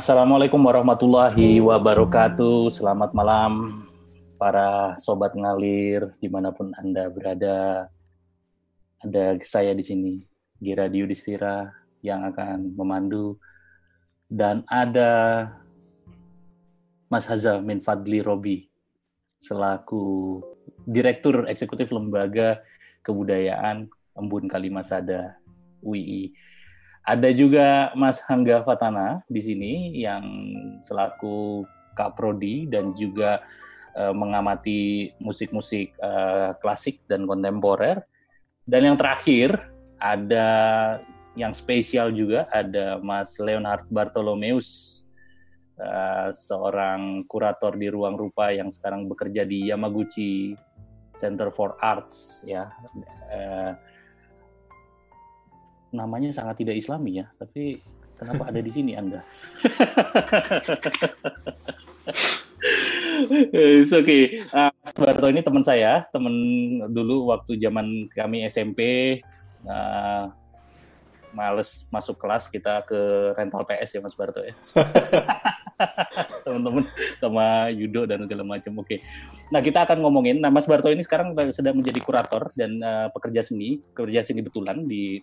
Assalamualaikum warahmatullahi wabarakatuh. Selamat malam para sobat ngalir di mana pun anda berada. Ada saya di sini, Giradi Yudhistira yang akan memandu dan ada Mas Hazal Min Fadli Robi selaku Direktur Eksekutif Lembaga Kebudayaan Embun Kalimat Sada UI. Ada juga Mas Hangga Fatana di sini yang selaku Kaprodi dan juga uh, mengamati musik-musik uh, klasik dan kontemporer. Dan yang terakhir ada yang spesial juga ada Mas Leonard Bartolomeus uh, seorang kurator di Ruang Rupa yang sekarang bekerja di Yamaguchi Center for Arts ya. Uh, namanya sangat tidak islami ya, tapi kenapa ada di sini Anda? It's okay. Uh, Barto ini teman saya, teman dulu waktu zaman kami SMP. Uh, males masuk kelas kita ke rental PS ya Mas Barto ya. Teman-teman sama Yudo dan segala macam. Oke. Nah, kita akan ngomongin nah Mas Barto ini sekarang sedang menjadi kurator dan uh, pekerja seni, pekerja seni betulan di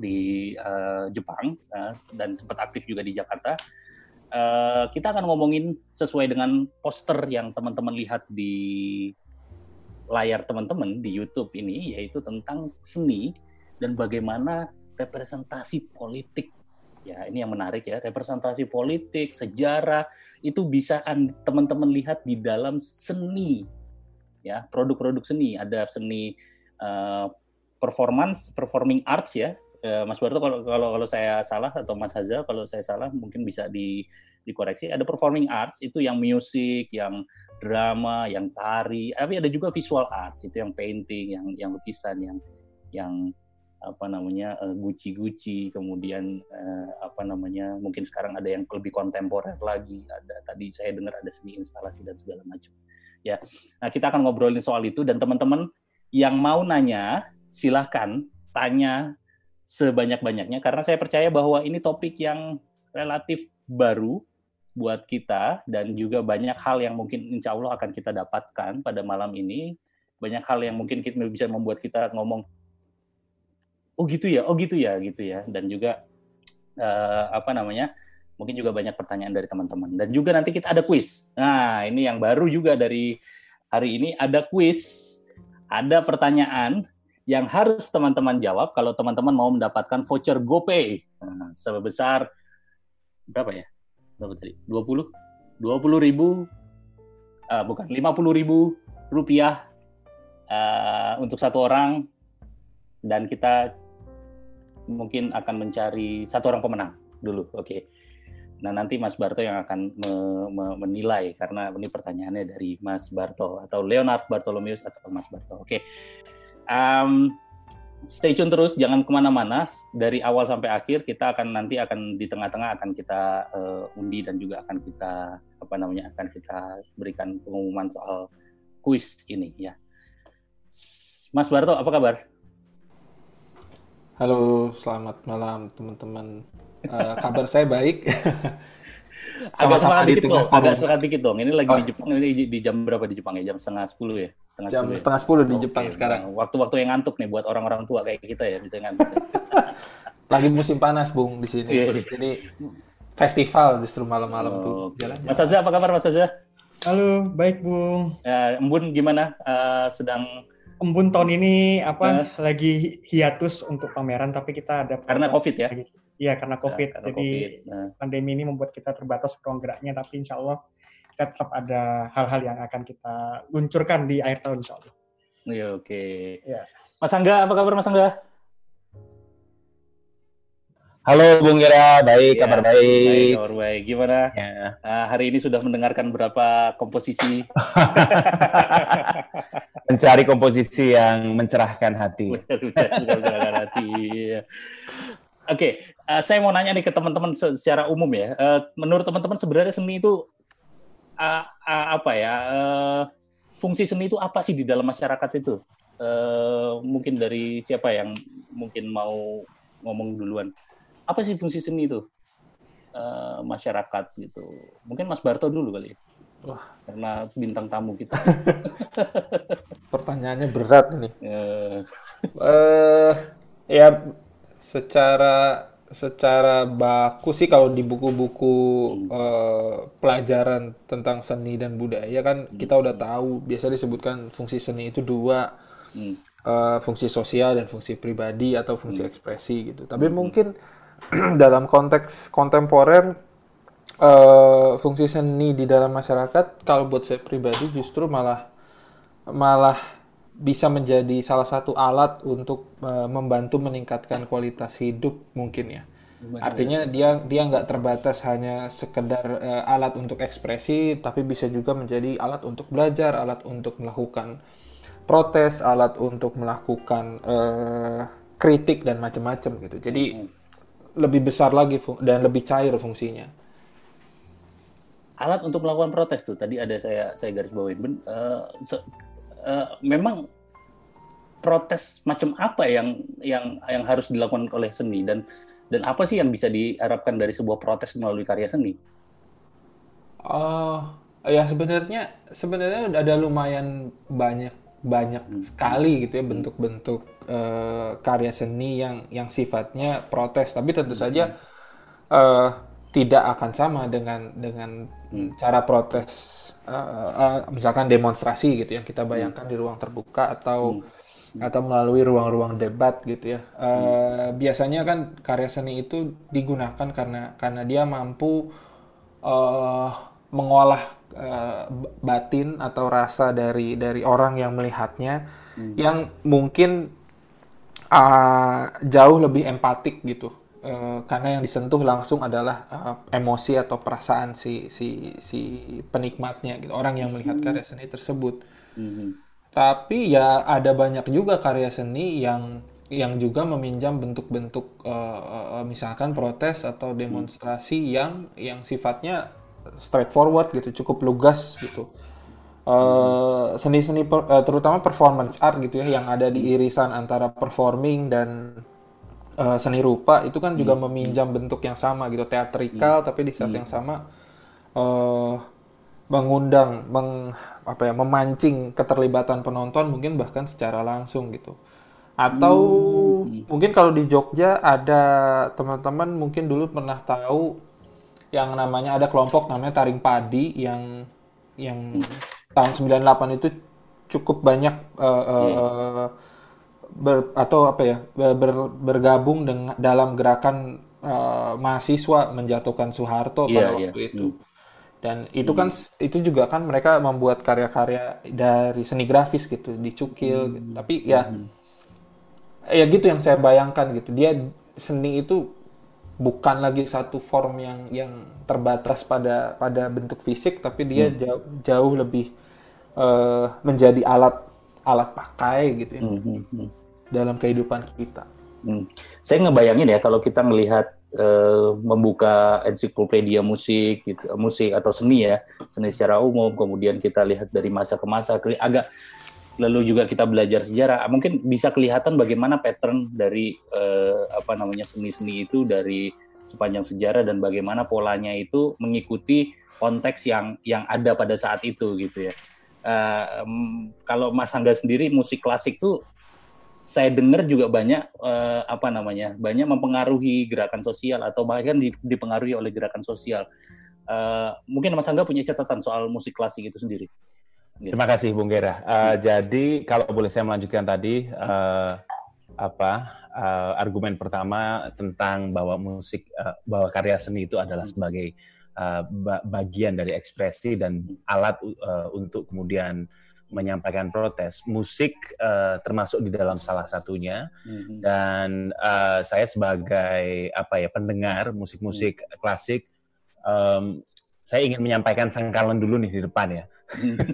di uh, Jepang uh, dan sempat aktif juga di Jakarta. Uh, kita akan ngomongin sesuai dengan poster yang teman-teman lihat di layar teman-teman di YouTube ini, yaitu tentang seni dan bagaimana representasi politik. Ya, ini yang menarik ya, representasi politik, sejarah itu bisa teman-teman lihat di dalam seni. Ya, produk-produk seni, ada seni uh, performance, performing arts ya, Eh, Mas Barto kalau kalau kalau saya salah atau Mas Haza kalau saya salah mungkin bisa di dikoreksi. Ada performing arts itu yang musik, yang drama, yang tari, tapi ada juga visual arts itu yang painting, yang yang lukisan, yang yang apa namanya uh, guci-guci, kemudian uh, apa namanya mungkin sekarang ada yang lebih kontemporer lagi. Ada tadi saya dengar ada seni instalasi dan segala macam. Ya, nah kita akan ngobrolin soal itu dan teman-teman yang mau nanya silahkan tanya sebanyak-banyaknya karena saya percaya bahwa ini topik yang relatif baru buat kita dan juga banyak hal yang mungkin insya Allah akan kita dapatkan pada malam ini. Banyak hal yang mungkin kita bisa membuat kita ngomong oh gitu ya oh gitu ya gitu ya. Dan juga uh, apa namanya mungkin juga banyak pertanyaan dari teman-teman. Dan juga nanti kita ada quiz nah ini yang baru juga dari hari ini. Ada quiz ada pertanyaan yang harus teman-teman jawab kalau teman-teman mau mendapatkan voucher GoPay nah, sebesar berapa ya? Berapa tadi? 20? 20 ribu, uh, bukan 50 ribu rupiah uh, untuk satu orang dan kita mungkin akan mencari satu orang pemenang dulu, oke. Okay. Nah nanti Mas Barto yang akan me, me, menilai karena ini pertanyaannya dari Mas Barto atau Leonard Bartolomeus atau Mas Barto. Oke, okay um, stay tune terus, jangan ke mana-mana. Dari awal sampai akhir kita akan nanti akan di tengah-tengah akan kita uh, undi dan juga akan kita apa namanya akan kita berikan pengumuman soal kuis ini ya. Mas Barto, apa kabar? Halo, selamat malam teman-teman. Uh, kabar saya baik. agak semangat dikit dong, agak semangat dikit dong. Ini lagi oh. di Jepang, ini di jam berapa di Jepang ya? Jam setengah sepuluh ya? Setengah jam 10 ya? setengah sepuluh di Jepang okay. sekarang. Waktu-waktu yang ngantuk nih buat orang-orang tua kayak kita ya, bisa ngantuk. lagi musim panas, Bung, di sini. Yeah, yeah. Jadi festival justru malam-malam oh, tuh. Jalan -jalan. Mas Aza, apa kabar Mas Aza? Halo, baik Bung. Ya, Embun gimana? Uh, sedang Embun tahun ini apa uh, lagi hiatus untuk pameran tapi kita ada karena Covid ya. Iya karena COVID. Ya, karena Jadi COVID. Nah. pandemi ini membuat kita terbatas ruang geraknya, tapi insya Allah kita tetap ada hal-hal yang akan kita luncurkan di akhir tahun insya Allah. Iya oke. Okay. Ya. Mas Angga, apa kabar Mas Angga? Halo Bung Gira, baik, ya, kabar baik. Baik, kabar baik. Gimana? Ya. Uh, hari ini sudah mendengarkan berapa komposisi? Mencari komposisi yang mencerahkan hati. mencerahkan hati. Iya. Oke, okay. uh, saya mau nanya nih ke teman-teman secara umum ya. Uh, menurut teman-teman sebenarnya seni itu uh, uh, apa ya? Uh, fungsi seni itu apa sih di dalam masyarakat itu? Uh, mungkin dari siapa yang mungkin mau ngomong duluan? Apa sih fungsi seni itu? uh, masyarakat gitu. Mungkin Mas Barto dulu kali ya. Wah, karena bintang tamu kita. Pertanyaannya berat nih. Uh. uh, ya secara secara baku sih kalau di buku-buku hmm. uh, pelajaran tentang seni dan budaya kan hmm. kita udah tahu biasa disebutkan fungsi seni itu dua hmm. uh, fungsi sosial dan fungsi pribadi atau fungsi hmm. ekspresi gitu tapi hmm. mungkin dalam konteks kontemporer uh, fungsi seni di dalam masyarakat kalau buat saya pribadi justru malah malah bisa menjadi salah satu alat untuk uh, membantu meningkatkan kualitas hidup mungkin ya. Artinya dia dia nggak terbatas hanya sekedar uh, alat untuk ekspresi, tapi bisa juga menjadi alat untuk belajar, alat untuk melakukan protes, alat untuk melakukan uh, kritik dan macam-macam gitu. Jadi hmm. lebih besar lagi dan lebih cair fungsinya. Alat untuk melakukan protes tuh tadi ada saya saya garis bawain. Uh, uh, memang protes macam apa yang yang yang harus dilakukan oleh seni dan dan apa sih yang bisa diharapkan dari sebuah protes melalui karya seni? Oh, ya sebenarnya sebenarnya ada lumayan banyak banyak hmm. sekali gitu ya bentuk-bentuk uh, karya seni yang yang sifatnya protes tapi tentu hmm. saja uh, tidak akan sama dengan dengan hmm. cara protes uh, uh, misalkan demonstrasi gitu yang kita bayangkan hmm. di ruang terbuka atau hmm. atau melalui ruang-ruang debat gitu ya uh, hmm. biasanya kan karya seni itu digunakan karena karena dia mampu uh, mengolah uh, batin atau rasa dari dari orang yang melihatnya hmm. yang mungkin uh, jauh lebih empatik gitu Uh, karena yang disentuh langsung adalah uh, emosi atau perasaan si si si penikmatnya gitu orang yang melihat hmm. karya seni tersebut mm-hmm. tapi ya ada banyak juga karya seni yang yang juga meminjam bentuk-bentuk uh, uh, misalkan protes atau demonstrasi mm. yang yang sifatnya straightforward gitu cukup lugas gitu uh, seni-seni per, uh, terutama performance art gitu ya yang ada di irisan antara performing dan uh, seni rupa itu kan juga hmm. meminjam bentuk yang sama gitu teatrikal hmm. tapi di saat hmm. yang sama uh, mengundang meng apa ya memancing keterlibatan penonton mungkin bahkan secara langsung gitu atau hmm. mungkin kalau di Jogja ada teman-teman mungkin dulu pernah tahu yang namanya ada kelompok namanya Taring Padi yang yang hmm. tahun 98 itu cukup banyak uh, uh, hmm ber, atau apa ya ber, bergabung dengan dalam gerakan uh, mahasiswa menjatuhkan Soeharto yeah, pada yeah. waktu itu. Hmm. Dan itu kan hmm. itu juga kan mereka membuat karya-karya dari seni grafis gitu, dicukil hmm. gitu. Tapi ya hmm. ya gitu yang saya bayangkan gitu. Dia seni itu bukan lagi satu form yang yang terbatas pada pada bentuk fisik tapi dia hmm. jauh jauh lebih uh, menjadi alat alat pakai gitu ya. Hmm. Dalam kehidupan kita. Hmm. Saya ngebayangin ya kalau kita melihat uh, membuka ensiklopedia musik, gitu, musik atau seni ya, seni secara umum, kemudian kita lihat dari masa ke masa, agak lalu juga kita belajar sejarah, mungkin bisa kelihatan bagaimana pattern dari uh, apa namanya seni-seni itu dari sepanjang sejarah dan bagaimana polanya itu mengikuti konteks yang yang ada pada saat itu gitu ya. Uh, kalau Mas Angga sendiri musik klasik tuh saya dengar juga banyak uh, apa namanya banyak mempengaruhi gerakan sosial atau bahkan dipengaruhi oleh gerakan sosial. Uh, mungkin Mas Angga punya catatan soal musik klasik itu sendiri. Gitu. Terima kasih Bung Gera. Uh, jadi kalau boleh saya melanjutkan tadi uh, apa uh, argumen pertama tentang bahwa musik uh, bahwa karya seni itu adalah hmm. sebagai uh, bagian dari ekspresi dan alat uh, untuk kemudian menyampaikan protes. Musik uh, termasuk di dalam salah satunya. Mm-hmm. Dan uh, saya sebagai apa ya pendengar musik-musik mm-hmm. klasik, um, saya ingin menyampaikan sengkalan dulu nih di depan ya. Mm-hmm.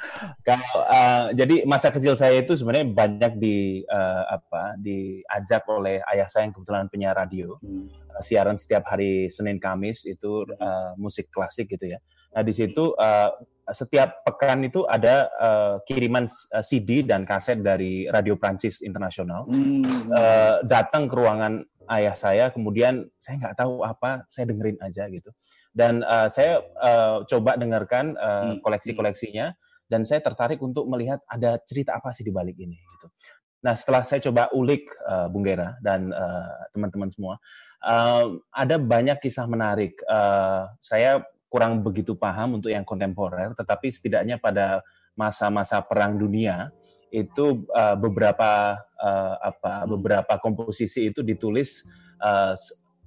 Kalau uh, jadi masa kecil saya itu sebenarnya banyak di uh, apa diajak oleh ayah saya yang kebetulan penyiar radio. Mm-hmm. siaran setiap hari Senin Kamis itu uh, musik klasik gitu ya. Nah di situ uh, setiap pekan itu ada uh, kiriman uh, CD dan kaset dari Radio Prancis Internasional hmm. uh, datang ke ruangan ayah saya, kemudian saya nggak tahu apa, saya dengerin aja gitu. Dan uh, saya uh, coba dengarkan uh, hmm. koleksi-koleksinya dan saya tertarik untuk melihat ada cerita apa sih di balik ini gitu. Nah, setelah saya coba ulik uh, Bung Gera dan teman-teman uh, semua, uh, ada banyak kisah menarik. Uh, saya kurang begitu paham untuk yang kontemporer, tetapi setidaknya pada masa-masa perang dunia itu uh, beberapa uh, apa beberapa komposisi itu ditulis uh,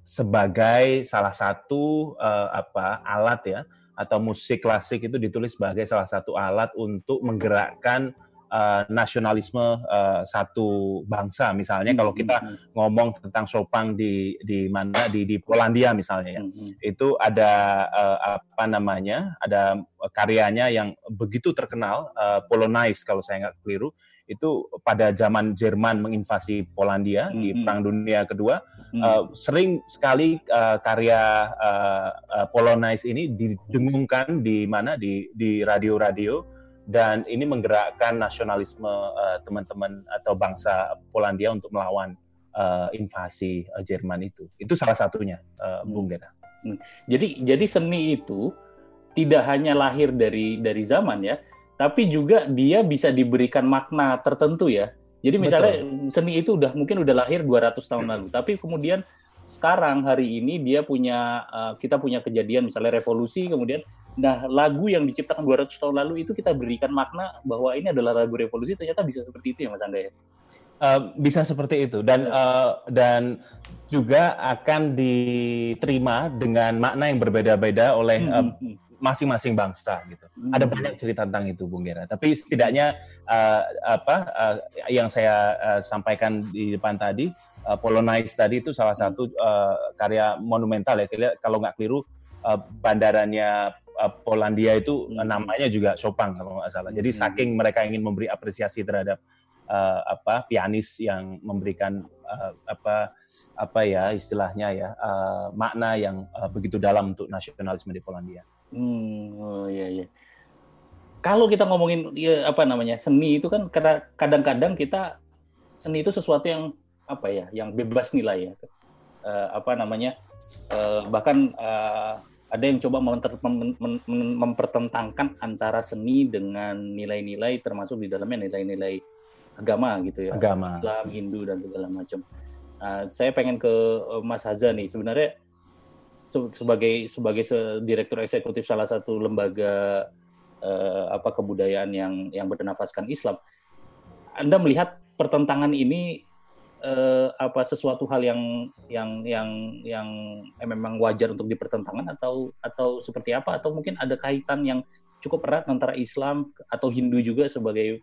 sebagai salah satu uh, apa alat ya atau musik klasik itu ditulis sebagai salah satu alat untuk menggerakkan uh, nasionalisme uh, satu bangsa misalnya kalau kita hmm, hmm, hmm. ngomong tentang Chopin di di mana di di Polandia misalnya ya itu ada uh, apa namanya ada karyanya yang begitu terkenal uh, Polonaise kalau saya nggak keliru itu pada zaman Jerman menginvasi Polandia mm -hmm. di Perang Dunia Kedua mm -hmm. uh, sering sekali uh, karya uh, uh, Polonaise ini didengungkan di mana di di radio-radio dan ini menggerakkan nasionalisme teman-teman uh, atau bangsa Polandia untuk melawan uh, invasi uh, Jerman itu. Itu salah satunya, uh, Bung Gera. Hmm. Jadi jadi seni itu tidak hanya lahir dari dari zaman ya, tapi juga dia bisa diberikan makna tertentu ya. Jadi misalnya Betul. seni itu udah mungkin udah lahir 200 tahun lalu, tapi kemudian sekarang hari ini dia punya uh, kita punya kejadian misalnya revolusi kemudian nah lagu yang diciptakan 200 tahun lalu itu kita berikan makna bahwa ini adalah lagu revolusi ternyata bisa seperti itu ya Mas Anda ya. Uh, bisa seperti itu dan uh, dan juga akan diterima dengan makna yang berbeda-beda oleh hmm, uh, masing-masing bangsa gitu. Hmm. Ada banyak cerita tentang itu Bung Gera. Tapi setidaknya uh, apa uh, yang saya uh, sampaikan di depan tadi uh, Polonaise tadi itu salah satu uh, karya monumental ya. Kalau nggak keliru uh, bandaranya uh, Polandia itu namanya juga Chopin kalau nggak salah. Jadi hmm. saking mereka ingin memberi apresiasi terhadap uh, apa pianis yang memberikan uh, apa apa ya istilahnya ya uh, makna yang uh, begitu dalam untuk nasionalisme di Polandia. Hmm, oh iya iya. Kalau kita ngomongin ya, apa namanya seni itu kan kadang-kadang kita seni itu sesuatu yang apa ya, yang bebas nilai ya. Uh, apa namanya? Uh, bahkan uh, ada yang coba memper, mem, mem, mempertentangkan antara seni dengan nilai-nilai termasuk di dalamnya nilai-nilai agama gitu ya. Agama. Islam, Hindu dan segala macam. Uh, saya pengen ke Mas Haza nih. Sebenarnya sebagai sebagai direktur eksekutif salah satu lembaga uh, apa kebudayaan yang yang bernafaskan Islam, Anda melihat pertentangan ini uh, apa sesuatu hal yang yang yang yang eh, memang wajar untuk dipertentangkan atau atau seperti apa atau mungkin ada kaitan yang cukup erat antara Islam atau Hindu juga sebagai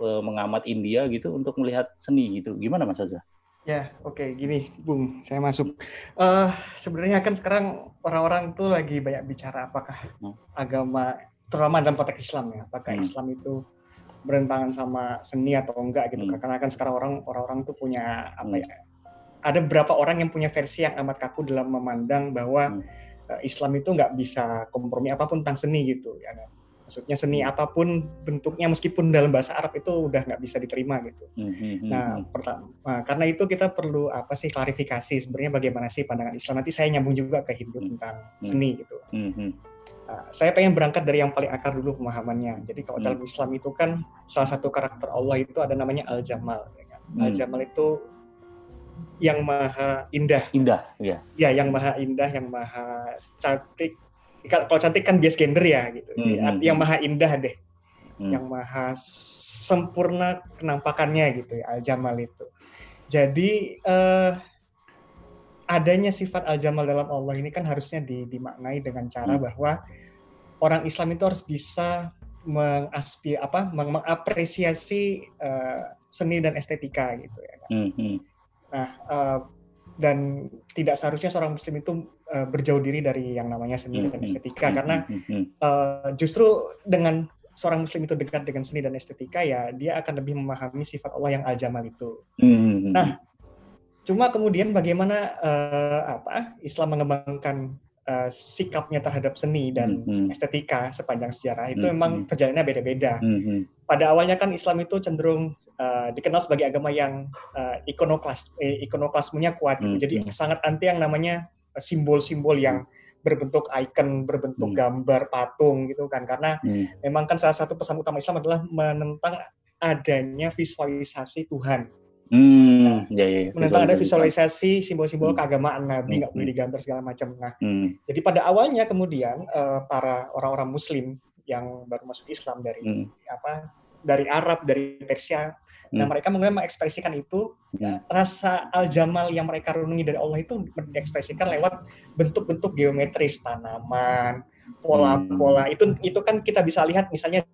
uh, mengamat India gitu untuk melihat seni gitu. Gimana Mas Azza? Ya, oke, okay. gini, Bung, saya masuk. Uh, sebenarnya kan sekarang orang-orang tuh lagi banyak bicara apakah hmm. agama, terutama dalam konteks Islam ya, apakah hmm. Islam itu berentangan sama seni atau enggak gitu. Hmm. Karena kan sekarang orang orang tuh punya apa hmm. ya? Ada beberapa orang yang punya versi yang amat kaku dalam memandang bahwa hmm. uh, Islam itu nggak bisa kompromi apa pun tentang seni gitu, ya kan? maksudnya seni hmm. apa pun bentuknya meskipun dalam bahasa Arab itu udah nggak bisa diterima gitu. Mm-hmm. Nah, pertama, nah, karena itu kita perlu apa sih klarifikasi sebenarnya bagaimana sih pandangan Islam. Nanti saya nyambung juga ke Hindu mm-hmm. tentang seni gitu. Mm-hmm. Nah, saya pengen berangkat dari yang paling akar dulu pemahamannya. Jadi kalau mm-hmm. dalam Islam itu kan salah satu karakter Allah itu ada namanya Al Jamal. Ya kan? mm-hmm. Al Jamal itu yang maha indah. Indah, ya. Ya, yang maha indah, yang maha cantik, kalau cantik kan bias gender ya gitu. Hmm. Yang maha indah deh. Hmm. Yang maha sempurna kenampakannya gitu ya Al Jamal itu. Jadi uh, adanya sifat Al Jamal dalam Allah ini kan harusnya dimaknai dengan cara hmm. bahwa orang Islam itu harus bisa mengaspi apa mengapresiasi uh, seni dan estetika gitu ya. Kan? Hmm. Nah, uh, dan tidak seharusnya seorang muslim itu uh, berjauh diri dari yang namanya seni dan hmm, hmm, estetika hmm, karena uh, justru dengan seorang muslim itu dekat dengan seni dan estetika ya dia akan lebih memahami sifat Allah yang al-jamal itu. Nah, Cuma kemudian bagaimana uh, apa Islam mengembangkan uh, sikapnya terhadap seni dan mm-hmm. estetika sepanjang sejarah itu mm-hmm. memang perjalanannya beda-beda. Mm-hmm. Pada awalnya kan Islam itu cenderung uh, dikenal sebagai agama yang uh, ikonoklas, eh, ikonoklasmenya kuat, gitu. mm-hmm. jadi sangat anti yang namanya simbol-simbol yang berbentuk icon, berbentuk hmm. gambar patung gitu kan karena hmm. memang kan salah satu pesan utama Islam adalah menentang adanya visualisasi Tuhan. Hmm, nah, ya, ya, ya. menentang ada visualisasi simbol-simbol hmm. keagamaan Nabi nggak hmm. boleh digambar segala macam. Nah, hmm. jadi pada awalnya kemudian uh, para orang-orang Muslim yang baru masuk Islam dari hmm. apa dari Arab, dari Persia, Nah, hmm. mereka kemudian mengekspresikan itu ya, rasa al-jamal yang mereka renungi dari Allah itu diekspresikan lewat bentuk-bentuk geometris tanaman, pola-pola. Hmm. Itu itu kan kita bisa lihat misalnya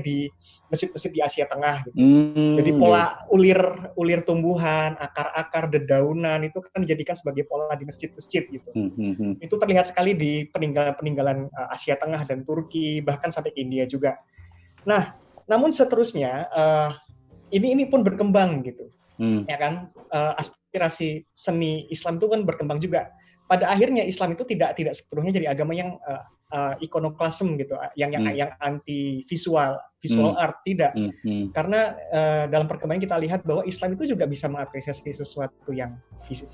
di masjid-masjid di Asia Tengah gitu. Hmm, Jadi pola yeah. ulir ulir tumbuhan, akar-akar dedaunan itu kan dijadikan sebagai pola di masjid-masjid gitu. Hmm, hmm, hmm. Itu terlihat sekali di peninggalan-peninggalan uh, Asia Tengah dan Turki bahkan sampai ke India juga. Nah, namun seterusnya uh, ini ini pun berkembang gitu hmm. ya kan uh, aspirasi seni Islam itu kan berkembang juga pada akhirnya Islam itu tidak tidak sepenuhnya jadi agama yang uh, uh, ikonoklasem gitu yang yang hmm. yang anti visual visual hmm. art tidak hmm. Hmm. karena uh, dalam perkembangan kita lihat bahwa Islam itu juga bisa mengapresiasi sesuatu yang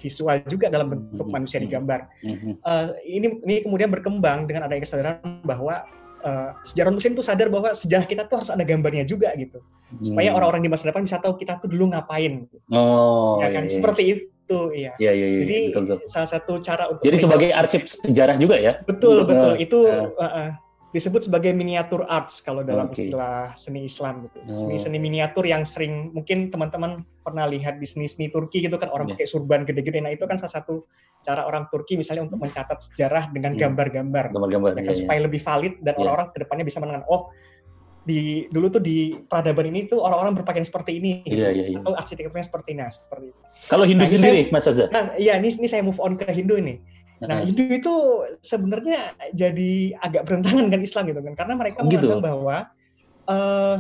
visual juga dalam bentuk hmm. manusia digambar hmm. uh, ini ini kemudian berkembang dengan adanya kesadaran bahwa uh, sejarawan muslim itu sadar bahwa sejarah kita tuh harus ada gambarnya juga gitu supaya hmm. orang-orang di masa depan bisa tahu kita tuh dulu ngapain oh ya kan iya, iya. seperti itu iya iya, iya, iya jadi betul, betul. salah satu cara untuk jadi sebagai arsip sejarah juga ya betul untuk, betul itu uh, uh, disebut sebagai miniatur arts kalau dalam okay. istilah seni Islam gitu. Oh. Seni-seni miniatur yang sering mungkin teman-teman pernah lihat di seni-seni Turki gitu kan orang yeah. pakai surban gede-gede. Nah, itu kan salah satu cara orang Turki misalnya untuk mencatat sejarah dengan iya. gambar-gambar. Gambar-gambar ya kan, yeah, supaya yeah. lebih valid dan yeah. orang-orang ke depannya bisa mengenal oh di dulu tuh di peradaban ini tuh orang-orang berpakaian seperti ini gitu. yeah, yeah, yeah. atau arsitekturnya seperti ini nah, seperti itu. Kalau Hindu nah, sendiri saya, Mas Azhar? Nah, iya ini, ini saya move on ke Hindu ini. Nah, Hindu itu sebenarnya jadi agak bertentangan dengan Islam gitu kan, karena mereka oh, gitu. menganggap bahwa uh,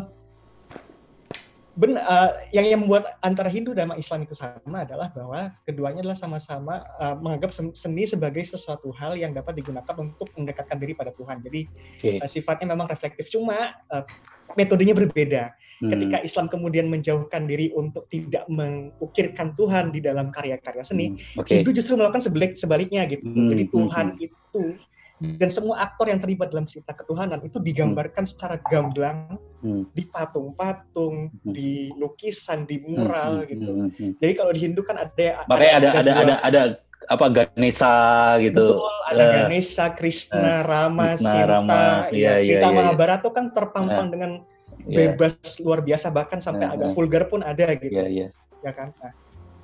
ben, uh, yang yang membuat antara Hindu dan Islam itu sama adalah bahwa keduanya adalah sama-sama uh, menganggap seni sebagai sesuatu hal yang dapat digunakan untuk mendekatkan diri pada Tuhan. Jadi okay. uh, sifatnya memang reflektif, cuma uh, metodenya berbeda. Hmm. Ketika Islam kemudian menjauhkan diri untuk tidak mengukirkan Tuhan di dalam karya-karya seni, hmm. okay. Hindu justru melakukan sebalik, sebaliknya gitu. Hmm. Jadi Tuhan hmm. itu dan semua aktor yang terlibat dalam cerita ketuhanan itu digambarkan hmm. secara gamblang hmm. di patung-patung, hmm. di lukisan, di mural hmm. gitu. Hmm. Hmm. Jadi kalau di Hindu kan ada makanya ada ada ada ada, ada apa Ganesha gitu. Betul, ada uh, Ganesha, Krishna, uh, Rama, Krishna, Sinta, Rama, ya, ya, cerita ya, Mahabharata kan terpampang uh, dengan bebas yeah. luar biasa bahkan sampai uh, agak vulgar pun ada gitu. Yeah, yeah. Ya kan? Nah,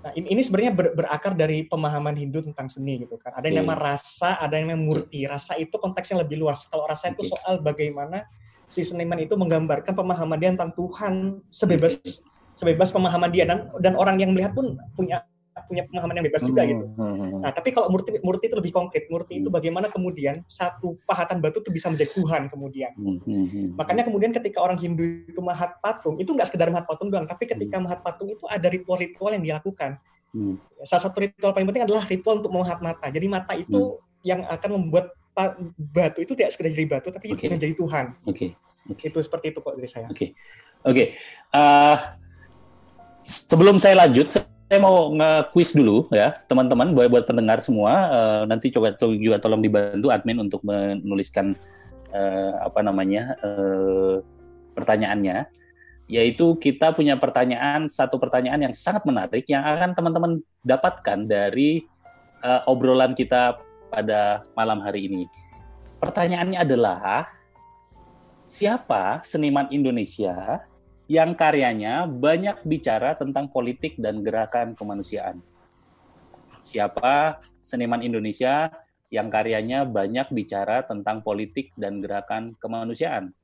nah ini, ini sebenarnya ber, berakar dari pemahaman Hindu tentang seni gitu kan. Ada yang yeah. nama rasa, ada yang nama murti. Rasa itu konteksnya lebih luas. Kalau rasa itu soal bagaimana si seniman itu menggambarkan pemahaman dia tentang Tuhan sebebas sebebas pemahaman dia dan dan orang yang melihat pun punya punya pemahaman yang bebas juga gitu. Hmm, hmm, hmm. Nah, tapi kalau murti murti itu lebih konkret. Murti itu bagaimana kemudian satu pahatan batu itu bisa menjadi Tuhan kemudian. Makanya kemudian ketika orang Hindu itu mahat patung, itu nggak sekedar mahat patung doang, tapi ketika mahat patung itu ada ritual-ritual yang dilakukan. Salah satu ritual paling penting adalah ritual untuk memahat mata. Jadi mata itu yang akan membuat batu itu tidak sekedar jadi batu, tapi okay. menjadi Tuhan. Oke. Okay. Okay. Itu seperti itu kok dari saya. Oke. Okay. Oke. Okay. Uh, sebelum saya lanjut, saya mau nge-quiz dulu ya, teman-teman, buat buat pendengar semua. Uh, nanti coba juga tolong dibantu admin untuk menuliskan uh, apa namanya uh, pertanyaannya. Yaitu kita punya pertanyaan, satu pertanyaan yang sangat menarik yang akan teman-teman dapatkan dari uh, obrolan kita pada malam hari ini. Pertanyaannya adalah siapa seniman Indonesia yang karyanya banyak bicara tentang politik dan gerakan kemanusiaan. Siapa seniman Indonesia yang karyanya banyak bicara tentang politik dan gerakan kemanusiaan?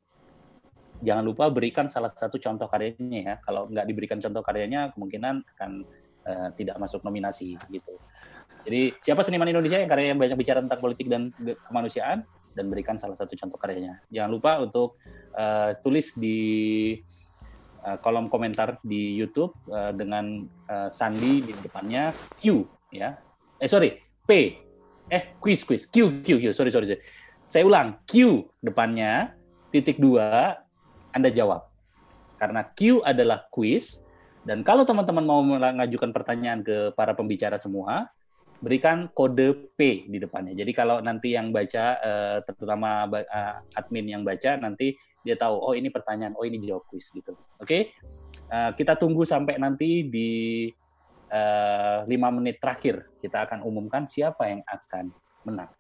Jangan lupa berikan salah satu contoh karyanya ya. Kalau nggak diberikan contoh karyanya, kemungkinan akan uh, tidak masuk nominasi gitu. Jadi siapa seniman Indonesia yang karyanya banyak bicara tentang politik dan kemanusiaan dan berikan salah satu contoh karyanya. Jangan lupa untuk uh, tulis di uh, kolom komentar di YouTube uh, dengan uh, sandi di depannya Q ya. Eh sorry, P. Eh quiz quiz Q Q Q sorry sorry. sorry. Saya ulang Q depannya titik dua Anda jawab. Karena Q adalah quiz dan kalau teman-teman mau mengajukan pertanyaan ke para pembicara semua, berikan kode P di depannya. Jadi kalau nanti yang baca, terutama admin yang baca, nanti dia tahu oh ini pertanyaan oh ini jawab kuis gitu oke okay? uh, eh, kita tunggu sampai nanti di uh, lima menit terakhir kita akan umumkan siapa yang akan menang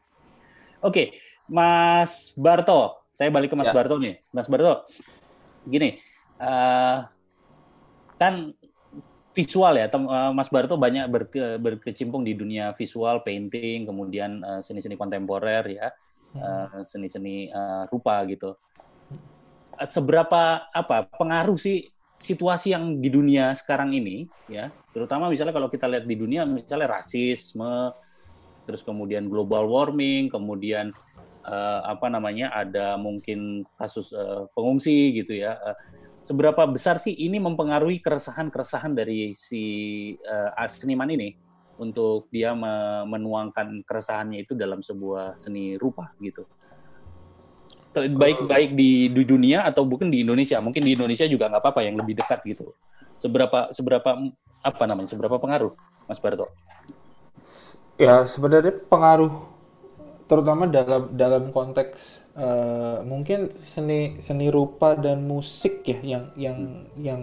oke okay. Mas Barto saya balik ke Mas ya. Barto nih Mas Barto gini uh, kan visual ya Mas Barto banyak berke, berkecimpung di dunia visual painting kemudian seni-seni kontemporer ya hmm. seni-seni uh, rupa gitu seberapa apa pengaruh sih situasi yang di dunia sekarang ini ya terutama misalnya kalau kita lihat di dunia misalnya rasisme terus kemudian global warming kemudian uh, apa namanya ada mungkin kasus uh, pengungsi gitu ya uh, seberapa besar sih ini mempengaruhi keresahan-keresahan dari si uh, seniman ini untuk dia menuangkan keresahannya itu dalam sebuah seni rupa gitu? Baik baik di, di dunia atau bukan di Indonesia. Mungkin di Indonesia juga nggak apa-apa yang lebih dekat gitu. Seberapa seberapa apa namanya seberapa pengaruh Mas Barto? Ya sebenarnya pengaruh terutama dalam dalam konteks uh, mungkin seni seni rupa dan musik ya yang yang hmm. yang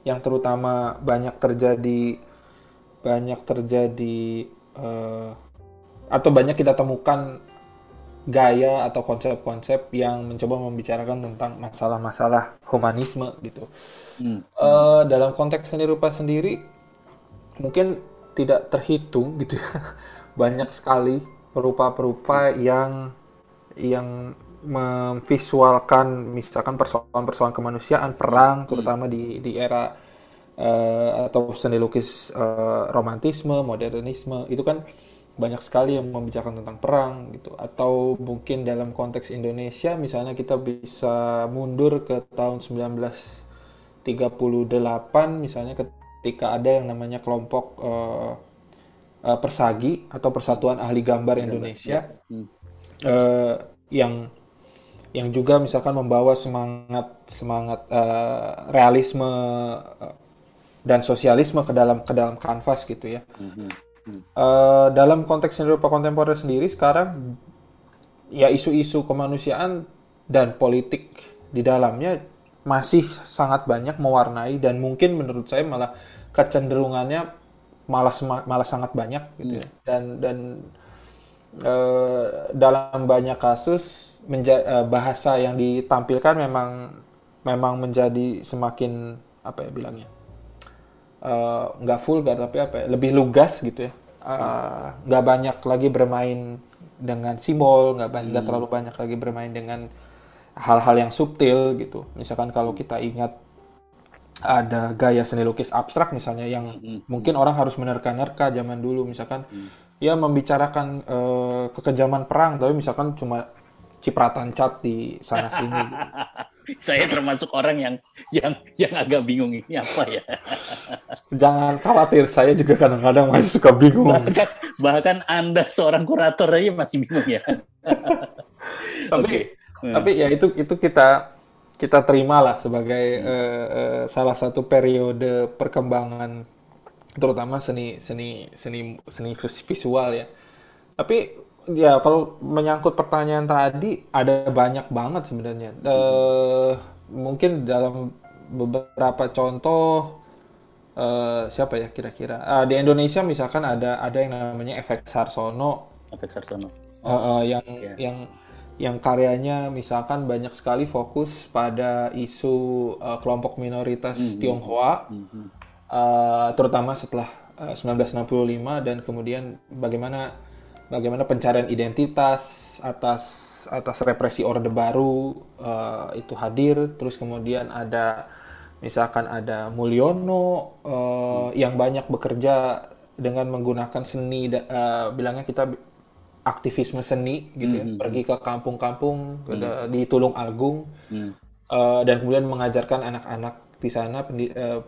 yang terutama banyak terjadi banyak terjadi uh, atau banyak kita temukan gaya atau konsep-konsep yang mencoba membicarakan tentang masalah-masalah humanisme gitu. Hmm. Uh, dalam konteks seni rupa sendiri mungkin tidak terhitung gitu ya. Banyak sekali perupa-perupa yang yang memvisualkan misalkan persoalan-persoalan kemanusiaan, perang hmm. terutama di di era uh, atau seni lukis uh, romantisme, modernisme itu kan banyak sekali yang membicarakan tentang perang gitu. Atau mungkin dalam konteks Indonesia misalnya kita bisa mundur ke tahun 1938 misalnya ketika ada yang namanya kelompok uh, uh, Persagi atau Persatuan Ahli Gambar Indonesia. uh, yang yang juga misalkan membawa semangat semangat uh, realisme uh, dan sosialisme ke dalam ke dalam kanvas gitu ya. Mm -hmm Uh, dalam konteks Eropa kontemporer sendiri sekarang ya isu-isu kemanusiaan dan politik di dalamnya masih sangat banyak mewarnai dan mungkin menurut saya malah kecenderungannya malah malah sangat banyak gitu ya. Hmm. Dan dan uh, dalam banyak kasus menja- uh, bahasa yang ditampilkan memang memang menjadi semakin apa ya bilangnya Eh, nggak uh, vulgar tapi apa ya, lebih lugas gitu ya eh, nggak uh, banyak lagi bermain dengan simbol nggak hmm. terlalu banyak lagi bermain dengan hal-hal yang subtil gitu misalkan kalau kita ingat ada gaya seni lukis abstrak misalnya yang hmm. mungkin orang harus menerka-nerka zaman dulu misalkan hmm. Ya membicarakan uh, kekejaman perang tapi misalkan cuma cipratan cat di sana sini gitu. saya termasuk orang yang yang yang agak bingung ini apa ya. Jangan khawatir, saya juga kadang-kadang masih suka bingung. Bahkan, bahkan Anda seorang kurator aja masih bingung ya. tapi okay. tapi ya itu itu kita kita terima lah sebagai uh, uh, salah satu periode perkembangan terutama seni seni seni seni visual ya. Tapi ya kalau menyangkut pertanyaan tadi ada banyak banget sebenarnya. Uh, mungkin dalam beberapa contoh uh, siapa ya kira-kira uh, di Indonesia misalkan ada ada yang namanya efek Sarsono. Efek Sarsono. Uh, uh, yang yeah. yang yang karyanya misalkan banyak sekali fokus pada isu uh, kelompok minoritas mm -hmm. Tionghoa, mm -hmm. Uh, terutama setelah uh, 1965 dan kemudian bagaimana bagaimana pencarian identitas atas atas represi Orde Baru uh, itu hadir, terus kemudian ada misalkan ada Mulyono uh, yang banyak bekerja dengan menggunakan seni, uh, bilangnya kita aktivisme seni gitu ya, mm -hmm. pergi ke kampung-kampung mm -hmm. di Tulung Agung mm -hmm. uh, dan kemudian mengajarkan anak-anak di sana pendi, uh,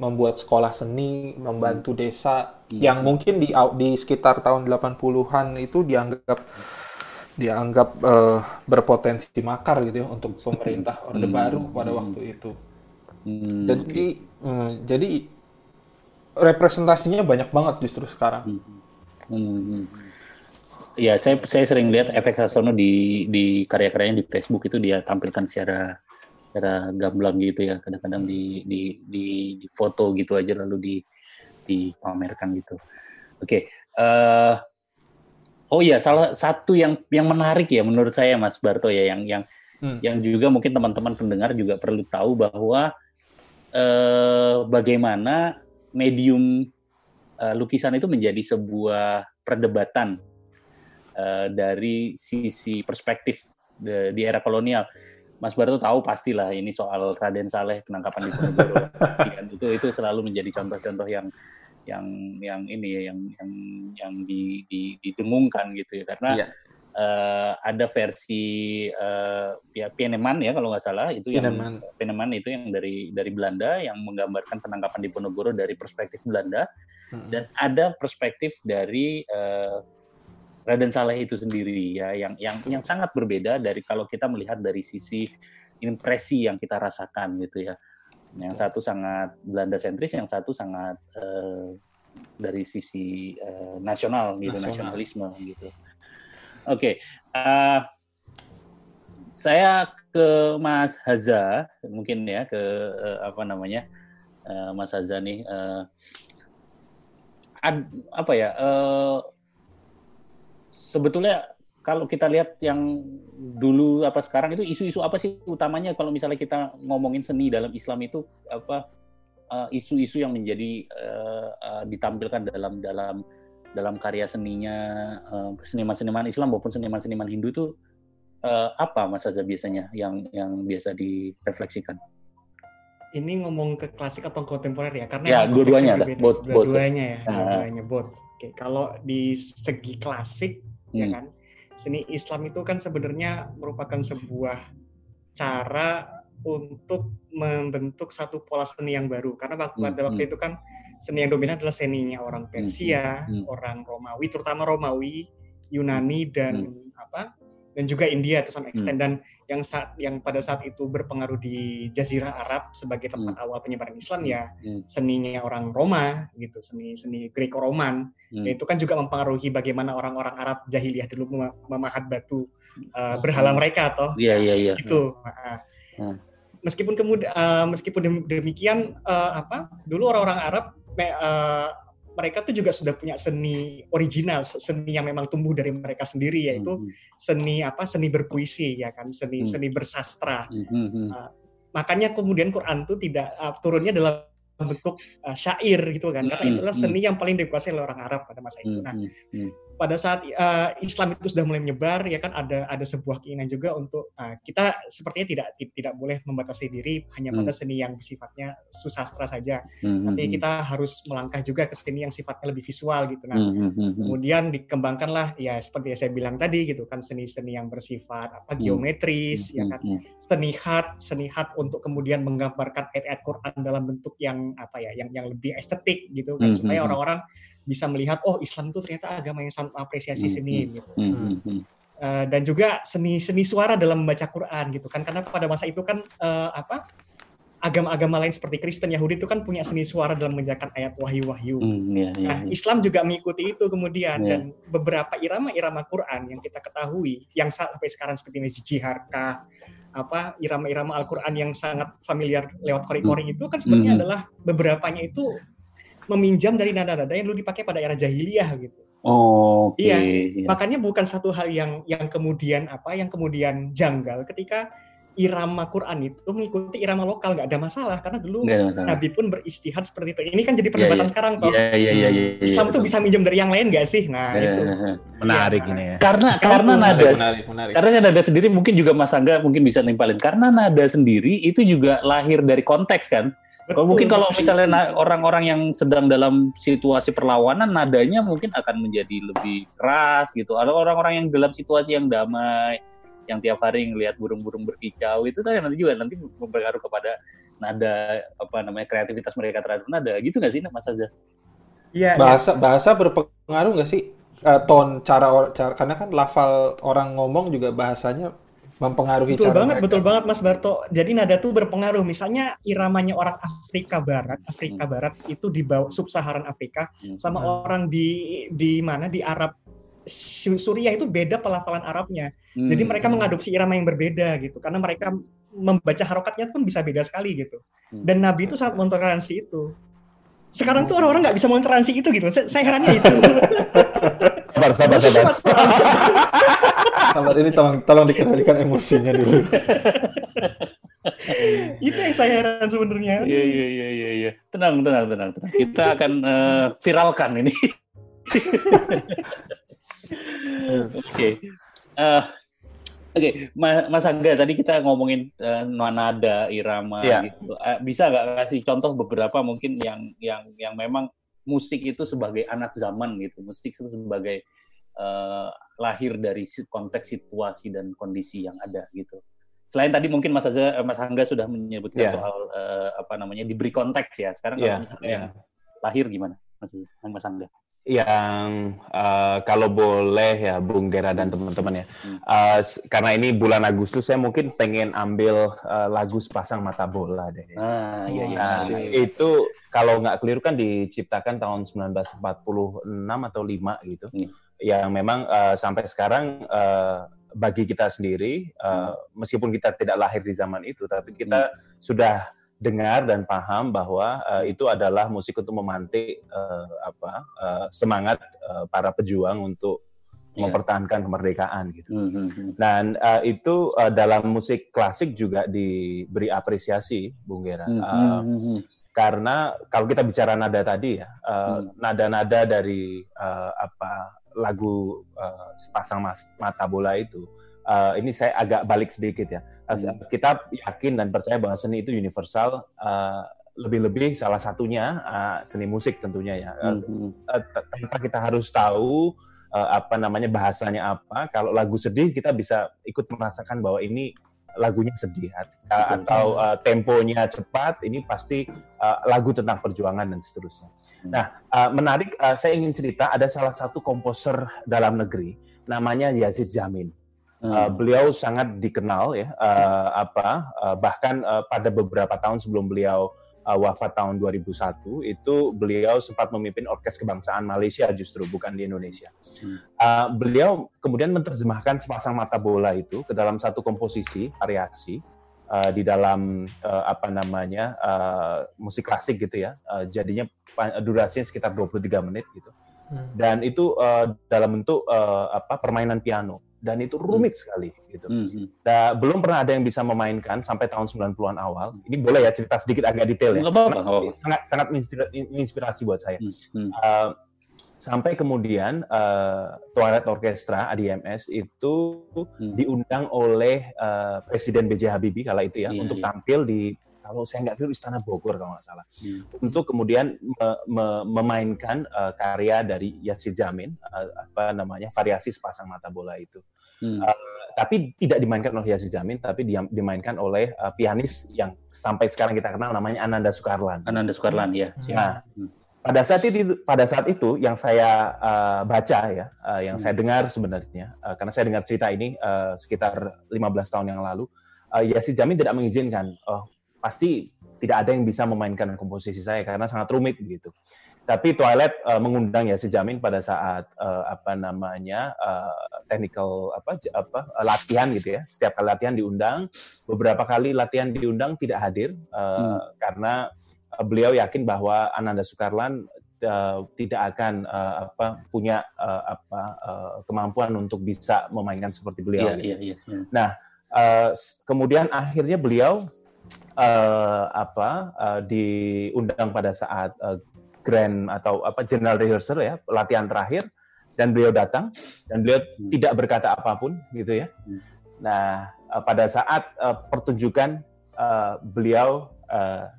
membuat sekolah seni, membantu desa hmm. yang mungkin di di sekitar tahun 80-an itu dianggap dianggap uh, berpotensi makar gitu ya untuk pemerintah Orde hmm. Baru pada waktu itu. Hmm. Jadi hmm, jadi representasinya banyak banget justru sekarang. Hmm. Hmm. Ya, saya saya sering lihat efek Sasono di di karya-karyanya di Facebook itu dia tampilkan secara secara gamblang gitu ya, kadang-kadang di, di di di foto gitu aja lalu di dipamerkan gitu. Oke, okay. uh, eh, Oh iya, salah satu yang yang menarik ya menurut saya Mas Barto ya yang yang hmm. yang juga mungkin teman-teman pendengar juga perlu tahu bahwa eh, bagaimana medium eh, lukisan itu menjadi sebuah perdebatan eh, dari sisi perspektif de, di era kolonial. Mas Barto tahu pastilah ini soal Raden Saleh penangkapan di Ponorogo kan itu itu selalu menjadi contoh-contoh yang yang yang ini ya yang yang yang di, di, didengungkan gitu ya karena. Iya. uh, ada versi uh, ya Pieneman ya kalau nggak salah itu yang Pieneman itu yang dari dari Belanda yang menggambarkan penangkapan di Ponorogo dari perspektif Belanda hmm. dan ada perspektif dari uh, Raden Saleh itu sendiri ya yang yang yang sangat berbeda dari kalau kita melihat dari sisi impresi yang kita rasakan gitu ya yang satu sangat Belanda sentris, yang satu sangat uh, dari sisi uh, nasional gitu, Nasional. nasionalisme gitu. Oke, okay. uh, eh, saya ke Mas Haza mungkin ya ke uh, apa namanya uh, Mas Haza nih. Uh, ad, apa ya? Uh, sebetulnya kalau kita lihat yang dulu apa sekarang itu isu-isu apa sih utamanya kalau misalnya kita ngomongin seni dalam Islam itu apa uh, isu-isu yang menjadi uh, uh, ditampilkan dalam dalam dalam karya seninya uh, seniman-seniman Islam maupun seniman-seniman Hindu itu uh, apa Mas Azza biasanya yang yang biasa direfleksikan? Ini ngomong ke klasik atau kontemporer ya? Karena ya, dua-duanya ada. Dua-duanya ya, dua-duanya both. Oke, kalau di segi klasik ya hmm. ya kan seni Islam itu kan sebenarnya merupakan sebuah cara untuk membentuk satu pola seni yang baru karena waktu hmm, pada waktu hmm. itu kan seni yang dominan adalah seninya orang hmm, Persia, hmm, hmm. orang Romawi, terutama Romawi, Yunani dan hmm. apa dan juga India itu sama extent hmm. dan yang saat yang pada saat itu berpengaruh di Jazirah Arab sebagai tempat hmm. awal penyebaran Islam ya hmm. seninya orang Roma gitu seni seni Greco-Roman hmm. itu kan juga mempengaruhi bagaimana orang-orang Arab jahiliyah dulu mem memahat batu uh, berhala mereka atau iya iya iya itu hmm. meskipun kemudian uh, meskipun demikian uh, apa dulu orang-orang Arab uh, mereka tuh juga sudah punya seni original, seni yang memang tumbuh dari mereka sendiri yaitu mm -hmm. seni apa? seni berpuisi ya kan, seni mm -hmm. seni bersastra. Mm -hmm. uh, makanya kemudian Quran itu tidak uh, turunnya dalam bentuk uh, syair gitu kan, karena itulah seni yang paling dikuasai oleh orang Arab pada masa itu. Nah, pada saat uh, Islam itu sudah mulai menyebar ya kan ada ada sebuah keinginan juga untuk uh, kita sepertinya tidak tidak boleh membatasi diri hanya hmm. pada seni yang sifatnya susastra saja hmm. tapi hmm, hmm. kita harus melangkah juga ke seni yang sifatnya lebih visual gitu nah hmm. hmm kemudian dikembangkanlah ya seperti yang saya bilang tadi gitu kan seni-seni yang bersifat apa geometris hmm. ya kan seni hat seni hat untuk kemudian menggambarkan ayat-ayat Quran dalam bentuk yang apa ya yang yang lebih estetik gitu kan supaya orang-orang bisa melihat oh Islam itu ternyata agama yang sangat apresiasi hmm, seni hmm, gitu. Uh, dan juga seni seni suara dalam membaca Quran gitu kan karena pada masa itu kan uh, apa agama-agama lain seperti Kristen Yahudi itu kan punya seni suara dalam menjalankan ayat wahyu-wahyu. Mm, yeah, yeah, nah, yeah. Islam juga mengikuti itu kemudian yeah. dan beberapa irama-irama Quran yang kita ketahui yang sampai sekarang seperti ini Jiharka apa irama-irama Al-Qur'an yang sangat familiar lewat kori-kori mm. itu kan sebenarnya mm. adalah beberapanya itu meminjam dari nada-nada yang dulu dipakai pada era jahiliyah gitu. Oh, okay. iya. iya. Makanya bukan satu hal yang yang kemudian apa yang kemudian janggal ketika irama Quran itu mengikuti irama lokal nggak ada masalah karena dulu masalah. Nabi pun beristihad seperti itu. Ini kan jadi iya, perdebatan yeah, yeah. sekarang toh. Yeah, yeah, yeah, yeah, yeah, Islam itu bisa minjem dari yang lain nggak sih? Nah yeah, itu menarik ya. ini ya. Karena karena nada menarik, menarik. karena nada sendiri mungkin juga Mas Angga mungkin bisa nimpalin karena nada sendiri itu juga lahir dari konteks kan. Betul, mungkin kalau misalnya orang-orang yang sedang dalam situasi perlawanan nadanya mungkin akan menjadi lebih keras gitu. Ada orang-orang yang dalam situasi yang damai, yang tiap hari ngelihat burung-burung berkicau itu kan nanti juga nanti berpengaruh kepada nada apa namanya kreativitas mereka terhadap nada gitu nggak sih Mas Azza? Iya. Bahasa bahasa berpengaruh nggak sih uh, tone cara, cara karena kan lafal orang ngomong juga bahasanya mempengaruhi betul cara banget mereka. betul banget Mas Barto jadi nada tuh berpengaruh misalnya iramanya orang Afrika Barat Afrika hmm. Barat itu di bawah sub-Saharan Afrika hmm. sama hmm. orang di di mana di Arab Suriah itu beda pelafalan Arabnya hmm. jadi mereka mengadopsi irama yang berbeda gitu karena mereka membaca harokatnya pun bisa beda sekali gitu hmm. dan Nabi itu sangat mentoleransi itu sekarang tuh orang-orang nggak bisa mentoleransi itu gitu saya, saya herannya itu sabar sabar sabar Sabar ini tolong tolong dikendalikan emosinya dulu. itu yang saya heran sebenarnya. Iya iya iya iya iya. Tenang tenang tenang tenang. Kita akan uh, viralkan ini. Oke. okay. Uh, Oke, okay, Mas Angga, tadi kita ngomongin uh, nada, irama, yeah. gitu. Uh, bisa nggak kasih contoh beberapa mungkin yang yang yang memang musik itu sebagai anak zaman gitu, musik itu sebagai uh, lahir dari konteks situasi dan kondisi yang ada gitu. Selain tadi mungkin Mas Aza, eh, Mas Angga sudah menyebutkan yeah. soal uh, apa namanya diberi konteks ya. Sekarang kalau yeah, misalnya yeah. lahir gimana, Mas Mas Angga? Yang uh, kalau boleh ya Bung Gera dan teman-teman ya, uh, karena ini bulan Agustus saya mungkin pengen ambil uh, lagu sepasang mata bola deh. Ah iya iya. Nah, itu kalau nggak keliru kan diciptakan tahun 1946 atau 5 gitu. Hmm yang memang uh, sampai sekarang uh, bagi kita sendiri uh, meskipun kita tidak lahir di zaman itu tapi kita hmm. sudah dengar dan paham bahwa uh, itu adalah musik untuk memantik uh, apa uh, semangat uh, para pejuang untuk yeah. mempertahankan kemerdekaan gitu. Mm -hmm. Dan uh, itu uh, dalam musik klasik juga diberi apresiasi, Bung Gera. Mm -hmm. uh, karena kalau kita bicara nada tadi ya, nada-nada uh, mm. dari uh, apa lagu uh, sepasang mas, mata bola itu uh, ini saya agak balik sedikit ya hmm. kita yakin dan percaya bahwa seni itu universal uh, lebih-lebih salah satunya uh, seni musik tentunya ya hmm. uh, tanpa kita harus tahu uh, apa namanya bahasanya apa kalau lagu sedih kita bisa ikut merasakan bahwa ini lagunya sedih atau uh, temponya cepat ini pasti uh, lagu tentang perjuangan dan seterusnya. Hmm. Nah uh, menarik uh, saya ingin cerita ada salah satu komposer dalam negeri namanya Yazid Jamin. Uh, beliau sangat dikenal ya uh, apa uh, bahkan uh, pada beberapa tahun sebelum beliau uh, wafat tahun 2001 itu beliau sempat memimpin orkes kebangsaan Malaysia justru bukan di Indonesia. Uh, beliau kemudian menerjemahkan sepasang mata bola itu ke dalam satu komposisi variasi uh, di dalam uh, apa namanya uh, musik klasik gitu ya. Uh, jadinya durasinya sekitar 23 menit gitu. Hmm. Dan itu uh, dalam bentuk uh, apa permainan piano dan itu rumit hmm. sekali gitu. Hmm. Da, belum pernah ada yang bisa memainkan sampai tahun 90-an awal. Ini boleh ya cerita sedikit agak detail ya. apa-apa, apa-apa. Sangat sangat menginspirasi buat saya. Hmm. Uh, sampai kemudian uh, Twilight Orchestra ADMS itu hmm. diundang oleh uh, Presiden B.J. Habibie kala itu ya yeah, untuk yeah. tampil di kalau saya nggak keliru Istana Bogor kalau nggak salah, hmm. untuk kemudian me, me, memainkan uh, karya dari Yatsi Jamin, uh, apa namanya variasi sepasang mata bola itu. Hmm. Uh, tapi tidak dimainkan oleh Yatsi Jamin, tapi dia, dimainkan oleh uh, pianis yang sampai sekarang kita kenal namanya Ananda Sukarlan. Ananda Sukarlan ya. Nah, hmm. pada saat itu pada saat itu yang saya uh, baca ya, uh, yang hmm. saya dengar sebenarnya, uh, karena saya dengar cerita ini uh, sekitar 15 tahun yang lalu, uh, Yasi Jamin tidak mengizinkan. Oh, pasti tidak ada yang bisa memainkan komposisi saya karena sangat rumit begitu. Tapi Twilight uh, mengundang ya sejamin pada saat uh, apa namanya uh, technical apa apa uh, latihan gitu ya. Setiap kali latihan diundang, beberapa kali latihan diundang tidak hadir uh, hmm. karena beliau yakin bahwa Ananda Sukarlan uh, tidak akan uh, apa punya uh, apa uh, kemampuan untuk bisa memainkan seperti beliau. Yeah, gitu. yeah, yeah, yeah. Nah, uh, kemudian akhirnya beliau uh, apa uh, diundang pada saat uh, grand atau apa general rehearsal ya latihan terakhir dan beliau datang dan beliau hmm. tidak berkata apa pun gitu ya. Hmm. Nah uh, pada saat uh, pertunjukan uh, beliau uh,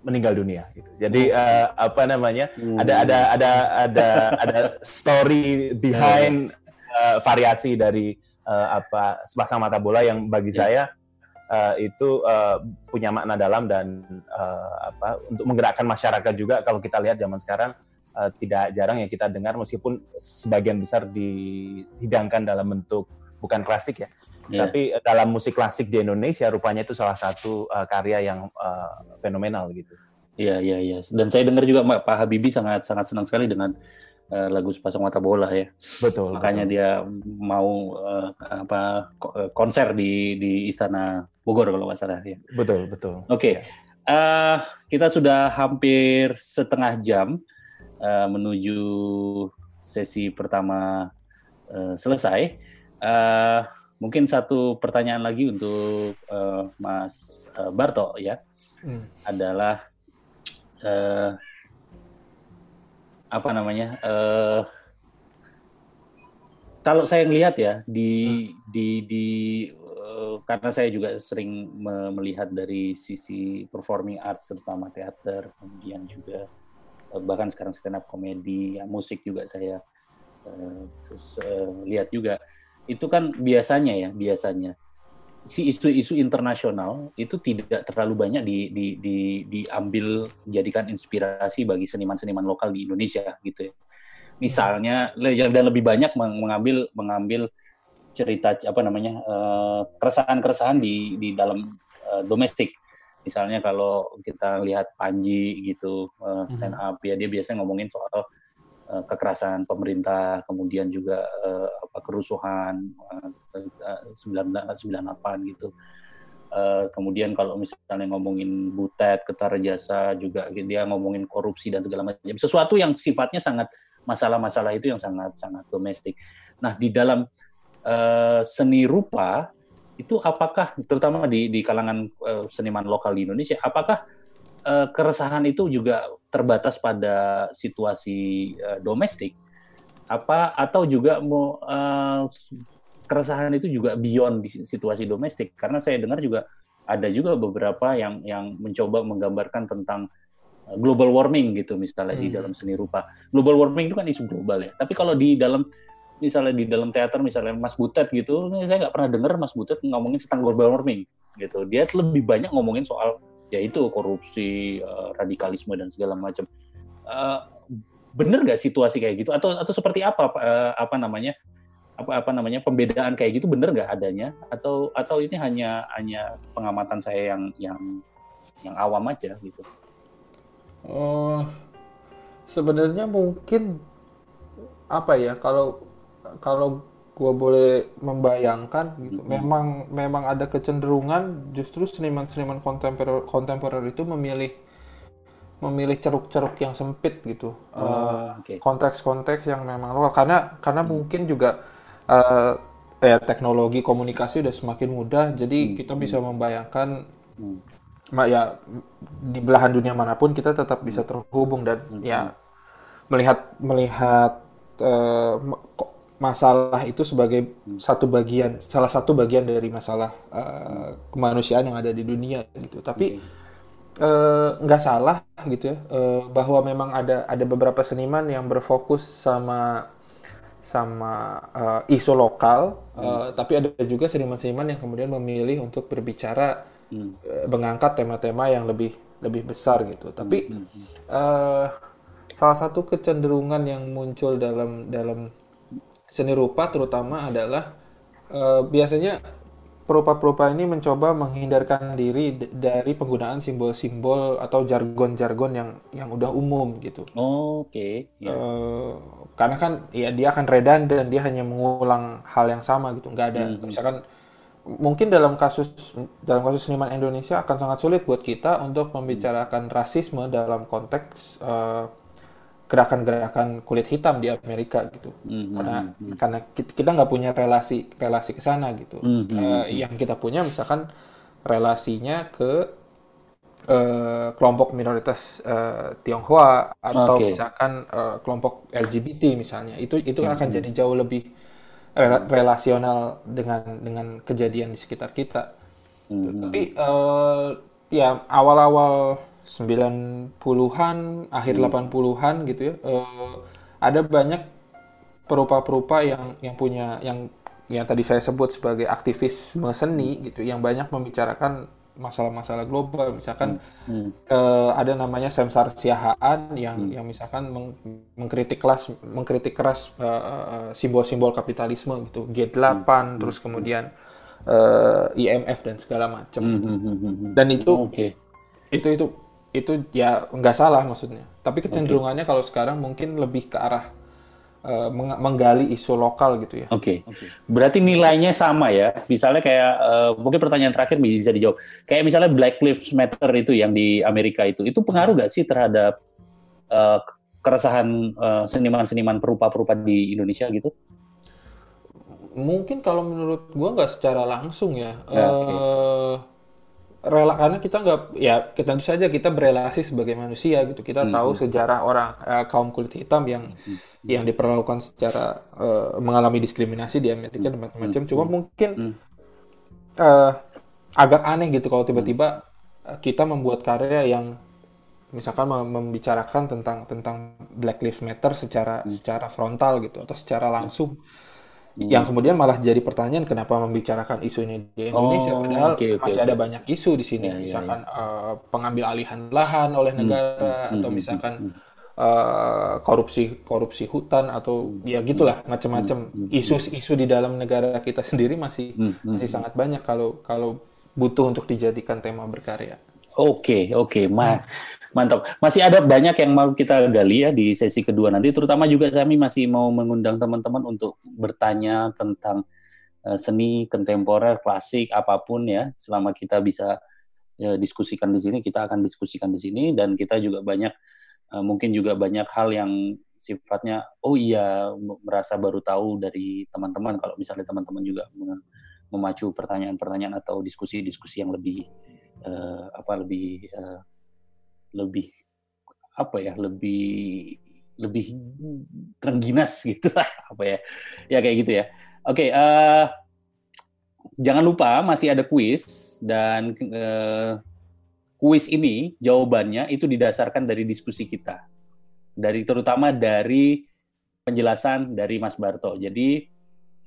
meninggal dunia gitu. Jadi uh, apa namanya? Hmm. Ada ada ada ada ada story behind uh, variasi dari uh, apa sepasang mata bola yang bagi yeah. saya uh, itu uh, punya makna dalam dan uh, apa untuk menggerakkan masyarakat juga kalau kita lihat zaman sekarang uh, tidak jarang ya kita dengar meskipun sebagian besar dihidangkan dalam bentuk bukan klasik ya yeah. tapi dalam musik klasik di Indonesia rupanya itu salah satu uh, karya yang uh, fenomenal gitu. Iya iya iya dan saya dengar juga Pak Habibie sangat sangat senang sekali dengan uh, lagu sepasang mata bola ya. Betul. Makanya betul. dia mau uh, apa konser di di Istana Bogor kalau nggak salah ya. Betul betul. Oke, okay. uh, eh, kita sudah hampir setengah jam uh, menuju sesi pertama uh, selesai. Uh, mungkin satu pertanyaan lagi untuk uh, Mas uh, Barto ya, hmm. adalah uh, apa namanya? Uh, kalau saya lihat ya di hmm. di di uh, karena saya juga sering me melihat dari sisi performing arts terutama teater, kemudian juga uh, bahkan sekarang stand up komedi, ya, musik juga saya uh, terus uh, lihat juga itu kan biasanya ya biasanya si isu-isu internasional itu tidak terlalu banyak di, di, di, diambil jadikan inspirasi bagi seniman-seniman lokal di Indonesia gitu ya. Misalnya dan lebih banyak mengambil mengambil cerita apa namanya eh, keresahan-keresahan di di dalam uh, domestik. Misalnya kalau kita lihat Panji gitu uh, stand up ya dia biasanya ngomongin soal kekerasan pemerintah, kemudian juga uh, apa kerusuhan uh, 98 gitu. Uh, kemudian kalau misalnya ngomongin Butet, Ketar Jasa juga dia ngomongin korupsi dan segala macam. Sesuatu yang sifatnya sangat masalah-masalah itu yang sangat sangat domestik. Nah, di dalam uh, seni rupa itu apakah terutama di di kalangan uh, seniman lokal di Indonesia apakah uh, keresahan itu juga terbatas pada situasi uh, domestik apa atau juga mau uh, keresahan itu juga beyond di situasi domestik karena saya dengar juga ada juga beberapa yang yang mencoba menggambarkan tentang global warming gitu misalnya hmm. di dalam seni rupa global warming itu kan isu global ya tapi kalau di dalam misalnya di dalam teater misalnya Mas Butet gitu, saya nggak pernah dengar Mas Butet ngomongin tentang global warming gitu. Dia lebih banyak ngomongin soal yaitu korupsi, uh, radikalisme dan segala macam. Uh, bener nggak situasi kayak gitu atau atau seperti apa uh, apa namanya apa apa namanya pembedaan kayak gitu bener nggak adanya atau atau ini hanya hanya pengamatan saya yang yang yang awam aja gitu. Oh, sebenarnya mungkin apa ya kalau kalau gue boleh membayangkan gitu, mm -hmm. memang memang ada kecenderungan justru seniman-seniman kontemporer kontemporer itu memilih memilih ceruk-ceruk yang sempit gitu, oh, uh, okay. konteks-konteks yang memang lokal karena karena hmm. mungkin juga uh, ya teknologi komunikasi udah semakin mudah, jadi hmm. kita bisa membayangkan hmm. ya di belahan dunia mana pun kita tetap bisa terhubung dan hmm. ya melihat melihat uh, masalah itu sebagai satu bagian salah satu bagian dari masalah uh, kemanusiaan yang ada di dunia gitu. Tapi uh, nggak salah gitu ya uh, bahwa memang ada ada beberapa seniman yang berfokus sama sama uh, isu lokal uh, tapi ada juga seniman-seniman yang kemudian memilih untuk berbicara hmm. uh, mengangkat tema-tema yang lebih lebih besar gitu. Tapi uh, salah satu kecenderungan yang muncul dalam dalam seni rupa terutama adalah uh, biasanya perupa-perupa ini mencoba menghindarkan diri dari penggunaan simbol-simbol atau jargon-jargon yang yang udah umum gitu. Oh, Oke. Okay. Yeah. Uh, karena kan ya dia akan redan dan dia hanya mengulang hal yang sama gitu. Nggak ada hmm. misalkan mungkin dalam kasus dalam kasus seniman Indonesia akan sangat sulit buat kita untuk membicarakan rasisme dalam konteks uh, gerakan-gerakan kulit hitam di Amerika gitu mm-hmm. karena mm-hmm. karena kita nggak punya relasi relasi ke sana gitu mm-hmm. uh, yang kita punya misalkan relasinya ke uh, kelompok minoritas uh, Tionghoa atau okay. misalkan uh, kelompok LGBT misalnya itu itu mm-hmm. akan jadi jauh lebih relasional dengan dengan kejadian di sekitar kita mm-hmm. tapi uh, ya awal-awal 90-an, akhir hmm. 80-an gitu ya. Uh, ada banyak perupa-perupa yang yang punya yang yang tadi saya sebut sebagai aktivisme seni gitu yang banyak membicarakan masalah-masalah global misalkan hmm. uh, ada namanya Samsar Siahaan yang hmm. yang misalkan meng, mengkritik keras mengkritik keras uh, simbol-simbol kapitalisme gitu G8 hmm. terus kemudian uh, IMF dan segala macam hmm, hmm, hmm, hmm. dan itu okay. itu itu itu ya nggak salah maksudnya tapi kecenderungannya okay. kalau sekarang mungkin lebih ke arah uh, menggali isu lokal gitu ya. Oke. Okay. Okay. Berarti nilainya sama ya. Misalnya kayak uh, mungkin pertanyaan terakhir bisa dijawab. Kayak misalnya Black Lives Matter itu yang di Amerika itu, itu pengaruh nggak sih terhadap uh, keresahan seniman-seniman uh, perupa-perupa di Indonesia gitu? Mungkin kalau menurut gua nggak secara langsung ya. ya okay. uh, rela karena kita nggak ya tentu saja kita berelasi sebagai manusia gitu kita hmm. tahu sejarah orang uh, kaum kulit hitam yang hmm yang diperlakukan secara uh, mengalami diskriminasi di Amerika dan macam-macam. Cuma mungkin uh, agak aneh gitu kalau tiba-tiba kita membuat karya yang misalkan membicarakan tentang tentang Black Lives Matter secara hmm. secara frontal gitu atau secara langsung. Hmm. Yang kemudian malah jadi pertanyaan kenapa membicarakan isu ini di Indonesia oh, padahal okay, okay, masih okay. ada banyak isu di sini, yeah, ya, misalkan yeah, ya. yeah. Uh, pengambil alihan lahan oleh hmm, negara hmm. atau misalkan hmm uh, korupsi korupsi hutan atau ya gitulah macam-macam hmm, hmm, hmm. isu-isu di dalam negara kita sendiri masih masih sangat banyak kalau kalau butuh untuk dijadikan tema berkarya. Oke okay, oke okay. Ma mantap. Masih ada banyak yang mau kita gali ya di sesi kedua nanti. Terutama juga kami masih mau mengundang teman-teman untuk bertanya tentang uh, seni kontemporer klasik apa pun ya. Selama kita bisa ya, diskusikan di sini kita akan diskusikan di sini. Dan kita juga banyak uh, mungkin juga banyak hal yang sifatnya oh iya merasa baru tahu dari teman-teman. Kalau misalnya teman-teman juga memacu pertanyaan-pertanyaan atau diskusi-diskusi yang lebih uh, apa lebih uh, lebih apa ya lebih lebih terengginas gitu lah apa ya ya kayak gitu ya oke okay, uh, jangan lupa masih ada kuis dan uh, kuis ini jawabannya itu didasarkan dari diskusi kita. Dari terutama dari penjelasan dari Mas Barto. Jadi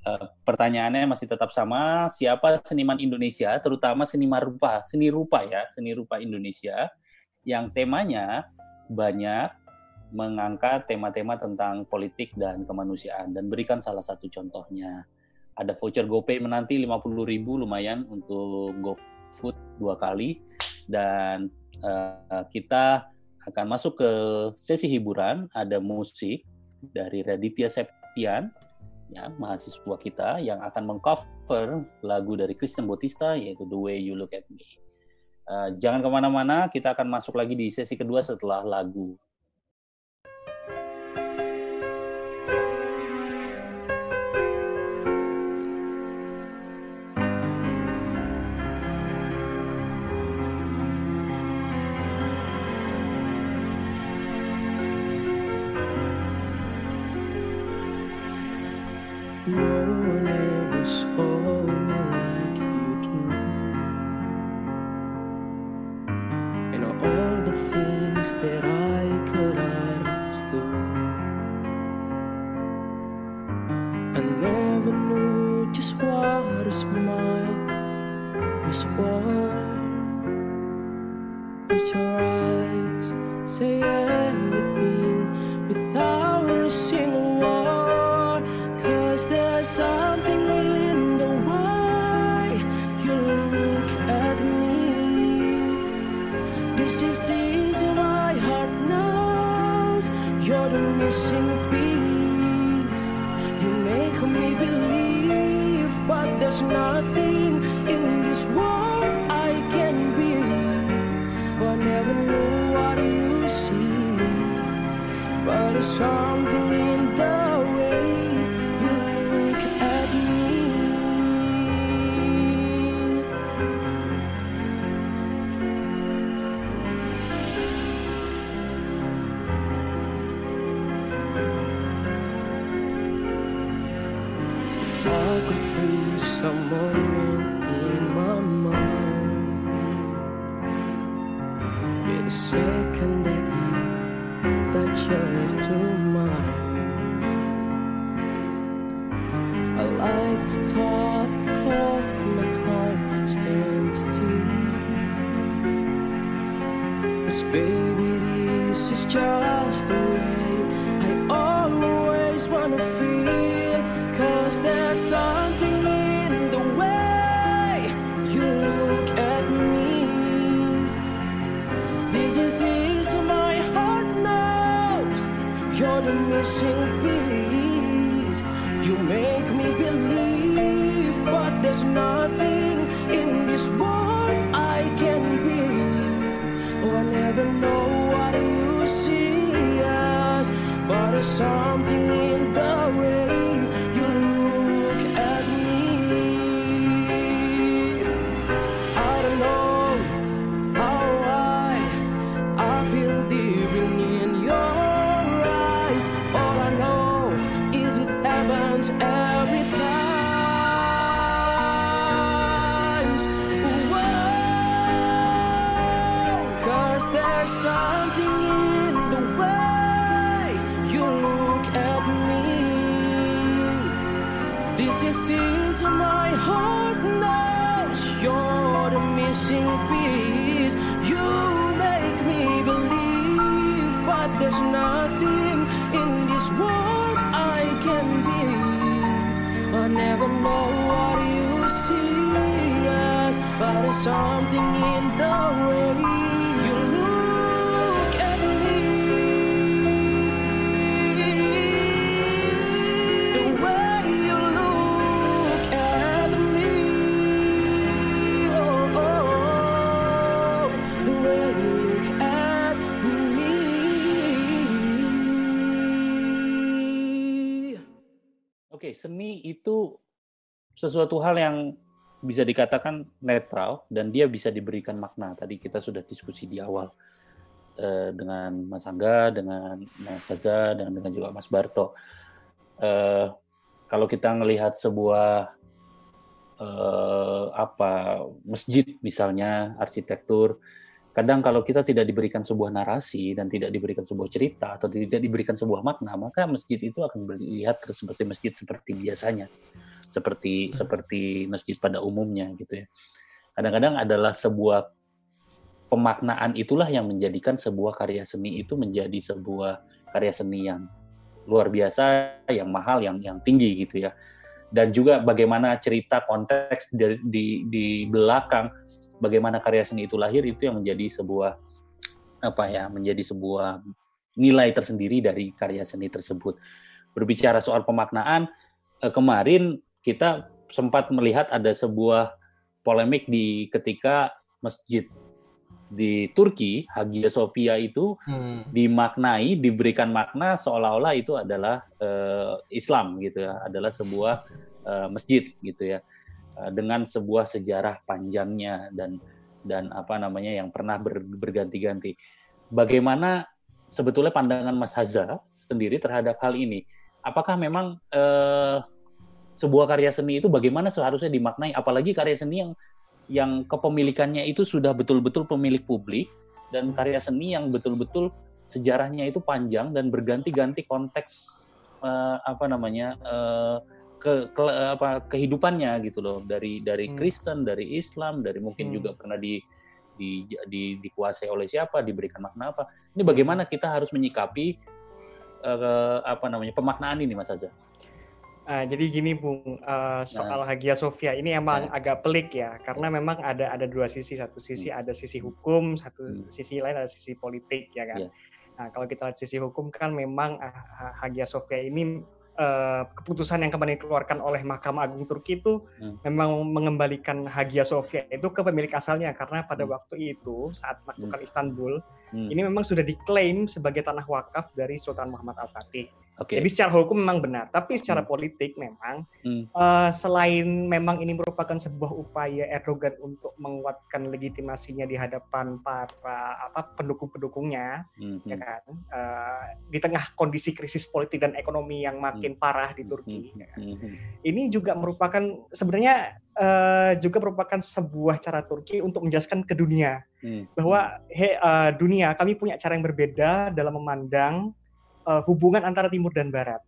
uh, pertanyaannya masih tetap sama, siapa seniman Indonesia, terutama seniman rupa, seni rupa ya, seni rupa Indonesia yang temanya banyak mengangkat tema-tema tentang politik dan kemanusiaan dan berikan salah satu contohnya. Ada voucher GoPay menanti 50.000 lumayan untuk GoFood dua kali dan uh, kita akan masuk ke sesi hiburan. Ada musik dari Raditya Septian, ya mahasiswa kita yang akan mengcover lagu dari Kristen Bautista yaitu The Way You Look at Me. Eh, jangan ke mana-mana, kita akan masuk lagi di sesi kedua setelah lagu. Oh taught the clock and time stands still. Cause baby, this is just the way I always wanna feel. Cause there's something in the way you look at me. This is easy, my heart knows you're the missing piece. There's nothing in this world I can be. Oh, I never know what you see us, but there's something in there's nothing in this world I can be. I never know what you see as, but there's something in seni itu sesuatu hal yang bisa dikatakan netral dan dia bisa diberikan makna. Tadi kita sudah diskusi di awal eh, dengan Mas Angga, dengan Mas Taza, dan dengan juga Mas Barto. Eh, kalau kita melihat sebuah eh, apa masjid misalnya arsitektur, kadang kalau kita tidak diberikan sebuah narasi dan tidak diberikan sebuah cerita atau tidak diberikan sebuah makna, maka masjid itu akan dilihat seperti masjid seperti biasanya, seperti seperti masjid pada umumnya gitu ya. Kadang-kadang adalah sebuah pemaknaan itulah yang menjadikan sebuah karya seni itu menjadi sebuah karya seni yang luar biasa, yang mahal, yang yang tinggi gitu ya. Dan juga bagaimana cerita konteks di di, di belakang bagaimana karya seni itu lahir itu yang menjadi sebuah apa ya menjadi sebuah nilai tersendiri dari karya seni tersebut. Berbicara soal pemaknaan eh, kemarin kita sempat melihat ada sebuah polemik di ketika masjid di Turki Hagia Sophia itu Hmm. dimaknai diberikan makna seolah-olah itu adalah eh, Islam gitu ya adalah sebuah eh, masjid gitu ya dengan sebuah sejarah panjangnya dan dan apa namanya yang pernah ber- berganti-ganti. Bagaimana sebetulnya pandangan Mas Haza sendiri terhadap hal ini? Apakah memang eh, sebuah karya seni itu bagaimana seharusnya dimaknai? Apalagi karya seni yang yang kepemilikannya itu sudah betul-betul pemilik publik dan karya seni yang betul-betul sejarahnya itu panjang dan berganti-ganti konteks eh, apa namanya eh, ke, ke- apa kehidupannya gitu loh dari dari Hmm. Kristen dari Islam dari mungkin Hmm. juga pernah di, di di dikuasai oleh siapa diberikan makna apa ini bagaimana kita harus menyikapi eh, apa namanya pemaknaan ini Mas Azza Ah, jadi gini Bung, eh, soal Hagia Sophia ini emang Nah. agak pelik ya, karena memang ada ada dua sisi, satu sisi ada sisi hukum, satu Hmm. sisi lain ada sisi politik ya kan. Iya. Nah kalau kita lihat sisi hukum kan memang ah, Ha- Hagia Sophia ini eh, keputusan yang kemarin dikeluarkan oleh Mahkamah Agung Turki itu Hmm. memang mengembalikan Hagia Sophia itu ke pemilik asalnya karena pada Hmm. waktu itu saat melakukan Istanbul Hmm, ini memang sudah diklaim sebagai tanah wakaf dari Sultan Muhammad Al Fatih. Oke. Jadi secara hukum memang benar, tapi secara Hmm. politik memang Hmm. eh, selain memang ini merupakan sebuah upaya Erdogan untuk menguatkan legitimasinya di hadapan para apa pendukung-pendukungnya, Hmm, ya hmm, kan, Eh, di tengah kondisi krisis politik dan ekonomi yang makin parah di Turki. hmm, ya kan. hmm, hmm. Ini juga merupakan sebenarnya eh, juga merupakan sebuah cara Turki untuk menjelaskan ke dunia Hmm, bahwa he eh, dunia kami punya cara yang berbeda dalam memandang eh, hubungan antara timur dan barat.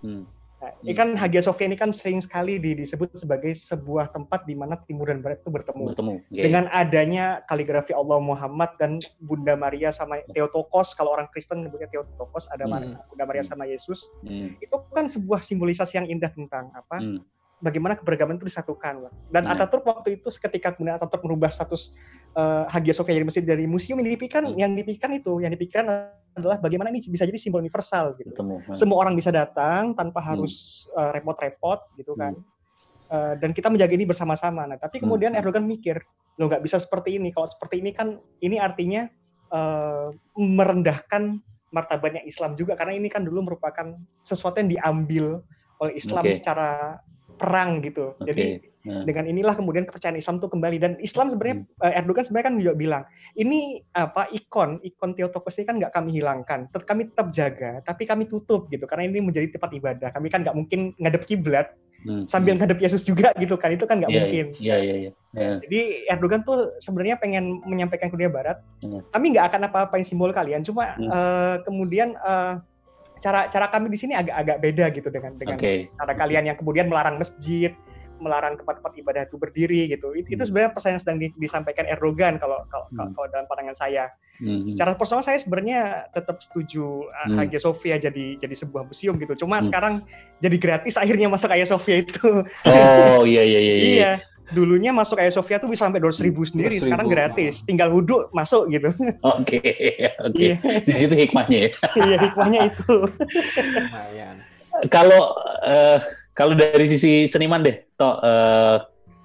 hmm, Nah, ini kan Hagia Sophia ini kan sering sekali di- disebut sebagai sebuah tempat di mana timur dan barat itu bertemu. bertemu. Oke. Dengan adanya kaligrafi Allah Muhammad dan Bunda Maria sama Theotokos, kalau orang Kristen nyebutnya Theotokos, ada Hmm. Bunda Maria sama Yesus. Hmm, Itu kan sebuah simbolisasi yang indah tentang apa? hmm, bagaimana keberagaman itu disatukan. Dan Iya. Ataturk waktu itu ketika kemudian Ataturk merubah status eh, Hagia Sophia jadi masjid dari museum yang dipikirkan Hmm. yang dipikirkan itu yang dipikirkan adalah bagaimana ini bisa jadi simbol universal gitu. bertemu. Nah, Semua orang bisa datang tanpa Hmm. harus eh, repot-repot gitu kan. Eh, dan kita menjaga ini bersama-sama. Nah, tapi kemudian Hmm. Erdogan mikir, lo nggak bisa seperti ini. Kalau seperti ini kan ini artinya eh, merendahkan martabatnya Islam juga karena ini kan dulu merupakan sesuatu yang diambil oleh Islam Oke. secara perang gitu. Oke. Jadi Nah. dengan inilah kemudian kepercayaan Islam itu kembali dan Islam sebenarnya eh, Erdogan sebenarnya kan juga bilang ini apa ikon ikon Theotokos ini kan nggak kami hilangkan, tetap kami tetap jaga, tapi kami tutup gitu karena ini menjadi tempat ibadah. Kami kan nggak mungkin ngadep kiblat Hmm, sambil ngadep Yesus juga gitu kan itu kan nggak Iya, mungkin. Iya, iya, iya. Ya. Jadi Erdogan tuh sebenarnya pengen menyampaikan ke dunia Barat, Hmm. kami nggak akan apa-apain simbol kalian, cuma Hmm. eh, kemudian eh, cara cara kami di sini agak-agak beda gitu dengan dengan Oke. cara kalian yang kemudian melarang masjid, melarang tempat-tempat ibadah itu berdiri gitu. Itu, itu Hmm. sebenarnya pesan yang sedang di- disampaikan Erdogan kalau kalau, Hmm. kalau dalam pandangan saya. Hmm. Secara personal saya sebenarnya tetap setuju uh, Hmm. Hagia Sophia jadi jadi sebuah museum gitu. Cuma Hmm. sekarang jadi gratis akhirnya masuk Hagia Sophia itu. Oh, iya, iya, iya. iya. iya. Dulunya masuk Sophia tuh bisa sampai 200 ribu sendiri, 200.000. sekarang gratis. Tinggal wudhu masuk gitu. Oke, oke. Iya. Di situ hikmahnya ya. Iya hikmahnya itu. Lumayan. Kalau eh, kalau dari sisi seniman deh, toh eh,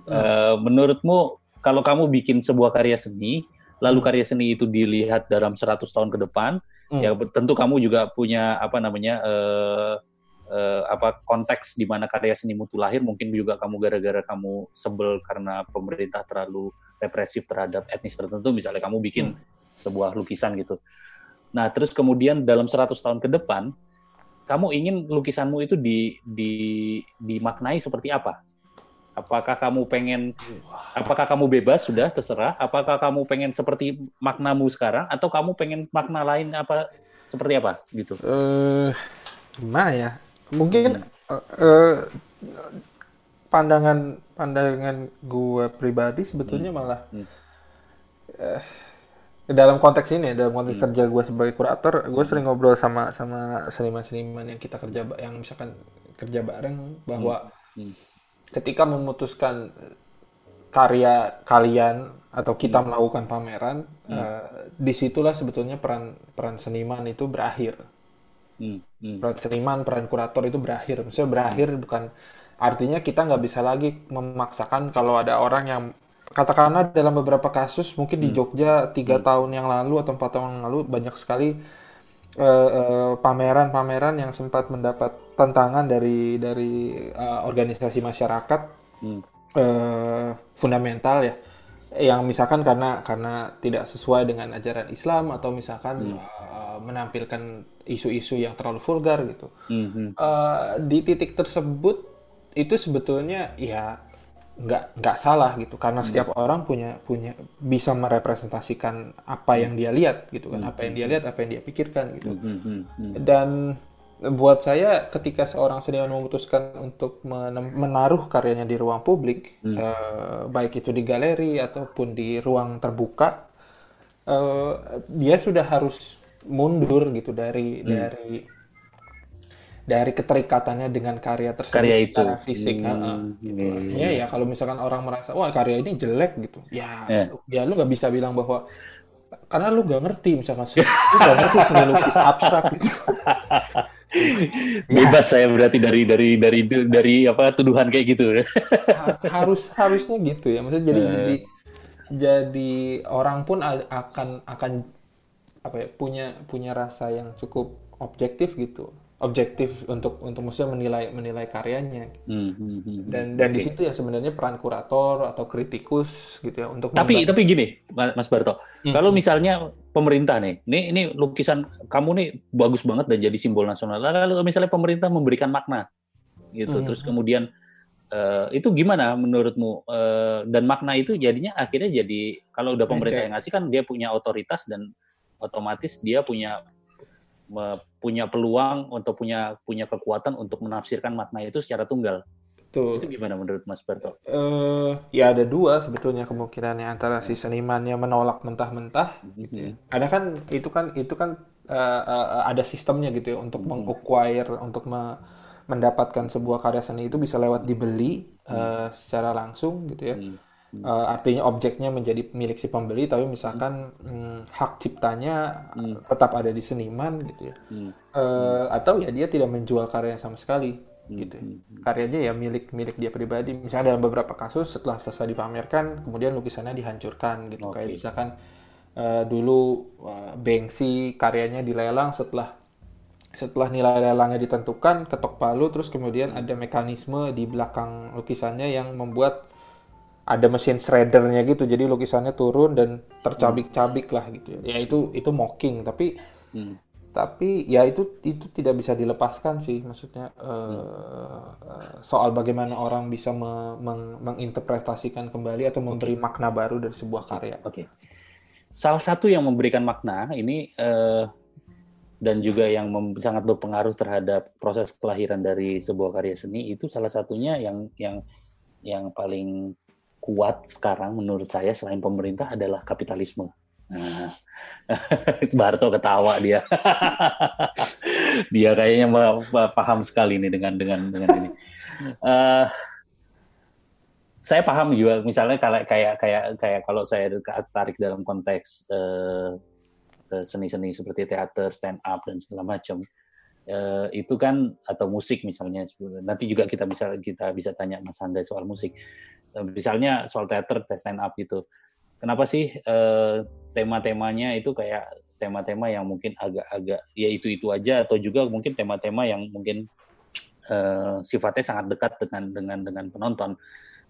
eh, menurutmu kalau kamu bikin sebuah karya seni, lalu karya seni itu dilihat dalam 100 tahun ke depan, Hmm. ya tentu kamu juga punya apa namanya eh, eh, apa konteks di mana karya senimu itu lahir, mungkin juga kamu gara-gara kamu sebel karena pemerintah terlalu represif terhadap etnis tertentu, misalnya kamu bikin sebuah lukisan gitu. Nah, terus kemudian dalam 100 tahun ke depan, kamu ingin lukisanmu itu di, di dimaknai seperti apa? Apakah kamu pengen, apakah kamu bebas sudah terserah? Apakah kamu pengen seperti maknamu sekarang, atau kamu pengen makna lain apa seperti apa gitu? eh gimana ya? Mungkin eh, eh, pandangan pandangan gue pribadi sebetulnya malah Hmm. eh, dalam konteks ini dalam konteks Hmm. kerja gue sebagai kurator gue sering ngobrol sama sama seniman-seniman yang kita kerja yang misalkan kerja bareng bahwa Hmm. ketika memutuskan karya kalian atau kita melakukan pameran eh, di situlah sebetulnya peran peran seniman itu berakhir Hmm, hmm, peran seniman, peran kurator itu berakhir. Maksudnya berakhir bukan artinya kita nggak bisa lagi memaksakan kalau ada orang yang katakanlah dalam beberapa kasus mungkin di Jogja tiga tahun yang lalu atau empat tahun yang lalu banyak sekali eh, eh, pameran-pameran yang sempat mendapat tantangan dari dari eh, organisasi masyarakat hmm, eh, fundamental ya. Yang misalkan karena karena tidak sesuai dengan ajaran Islam atau misalkan eh, menampilkan isu-isu yang terlalu vulgar gitu. Hmm, hmm. Eh, di titik tersebut itu sebetulnya ya nggak nggak salah gitu. Karena setiap orang punya punya bisa merepresentasikan apa yang dia lihat gitu kan. Apa yang dia lihat apa yang dia pikirkan gitu. Hmm, hmm, hmm. dan buat saya ketika seorang seniman memutuskan untuk men- menaruh karyanya di ruang publik eh, baik itu di galeri ataupun di ruang terbuka eh, dia sudah harus mundur gitu dari dari dari keterikatannya dengan karya tersebut Karya itu. secara fisik Hmm, heeh, gitu. iya, iya, Artinya ya kalau misalkan orang merasa wah karya ini jelek gitu ya Iya. ya lu nggak bisa bilang bahwa karena lu gak ngerti misalkan lu gak ngerti seni lukis abstrak gitu Bebas saya berarti dari dari dari dari apa tuduhan kayak gitu. Ha- harus harusnya gitu ya maksudnya jadi jadi jadi orang pun akan akan apa ya punya punya rasa yang cukup objektif gitu objektif untuk untuk maksudnya menilai menilai karyanya Hmm, hmm, hmm. dan dan di situ ya sebenarnya peran kurator atau kritikus gitu ya untuk Tapi membantu- tapi gini, Ma- Mas Barto, Hmm. kalau misalnya pemerintah nih, ini ini lukisan kamu nih bagus banget dan jadi simbol nasional. Lalu misalnya pemerintah memberikan makna, gitu, Hmm. terus kemudian eh, itu gimana menurutmu? Eh, dan makna itu jadinya akhirnya jadi kalau udah pemerintah yang ngasih kan dia punya otoritas dan otomatis dia punya punya peluang untuk punya punya kekuatan untuk menafsirkan makna itu secara tunggal. Betul. Itu gimana menurut Mas Barto? Eh, ya ada dua sebetulnya kemungkinannya antara si senimannya menolak mentah-mentah gitu ya. Ada kan itu kan itu kan eh, eh, ada sistemnya gitu ya untuk meng-acquire untuk me- mendapatkan sebuah karya seni itu bisa lewat dibeli eh, secara langsung gitu ya. Eh, artinya objeknya menjadi milik si pembeli tapi misalkan mm, hak ciptanya eh, tetap ada di seniman gitu ya. Hmm. Eh, atau ya dia tidak menjual karyanya sama sekali Hmm. gitu ya. karyanya ya milik milik dia pribadi misalnya dalam beberapa kasus setelah selesai dipamerkan kemudian lukisannya dihancurkan gitu Oke. kayak misalkan eh, dulu eh, Banksy karyanya dilelang setelah setelah nilai lelangnya ditentukan ketok palu terus kemudian ada mekanisme di belakang lukisannya yang membuat ada mesin shreddernya gitu jadi lukisannya turun dan tercabik-cabik lah gitu ya Ya, itu itu mocking tapi Hmm. tapi ya itu itu tidak bisa dilepaskan sih maksudnya eh, eh, soal bagaimana orang bisa me- meng- menginterpretasikan kembali atau memberi makna baru dari sebuah karya. Oke. Salah satu yang memberikan makna ini eh, dan juga yang sangat berpengaruh terhadap proses kelahiran dari sebuah karya seni itu salah satunya yang yang yang paling kuat sekarang menurut saya selain pemerintah adalah kapitalisme. Nah, Barto ketawa dia. dia kayaknya paham sekali nih dengan dengan dengan ini. Eh, saya paham juga misalnya kalau kayak kayak kayak kalau saya tarik dalam konteks eh, seni-seni seperti teater, stand up dan segala macam eh, itu kan atau musik misalnya nanti juga kita bisa kita bisa tanya Mas Handa soal musik misalnya soal teater, stand up gitu. Kenapa sih eh, tema-temanya itu kayak tema-tema yang mungkin agak-agak ya itu-itu aja atau juga mungkin tema-tema yang mungkin eh, sifatnya sangat dekat dengan dengan dengan penonton.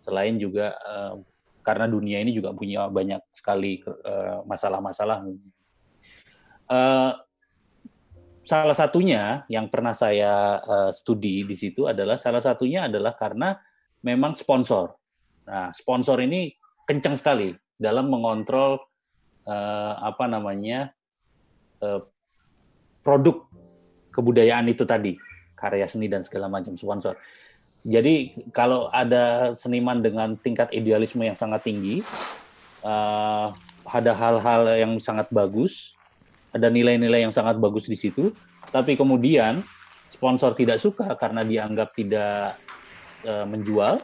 Selain juga eh, karena dunia ini juga punya banyak sekali eh, masalah-masalah. Eh, salah satunya yang pernah saya eh, studi di situ adalah salah satunya adalah karena memang sponsor nah sponsor ini kencang sekali dalam mengontrol eh, apa namanya eh, produk kebudayaan itu tadi karya seni dan segala macam sponsor. Jadi kalau ada seniman dengan tingkat idealisme yang sangat tinggi, eh, ada hal-hal yang sangat bagus, ada nilai-nilai yang sangat bagus di situ, tapi kemudian sponsor tidak suka karena dianggap tidak eh, menjual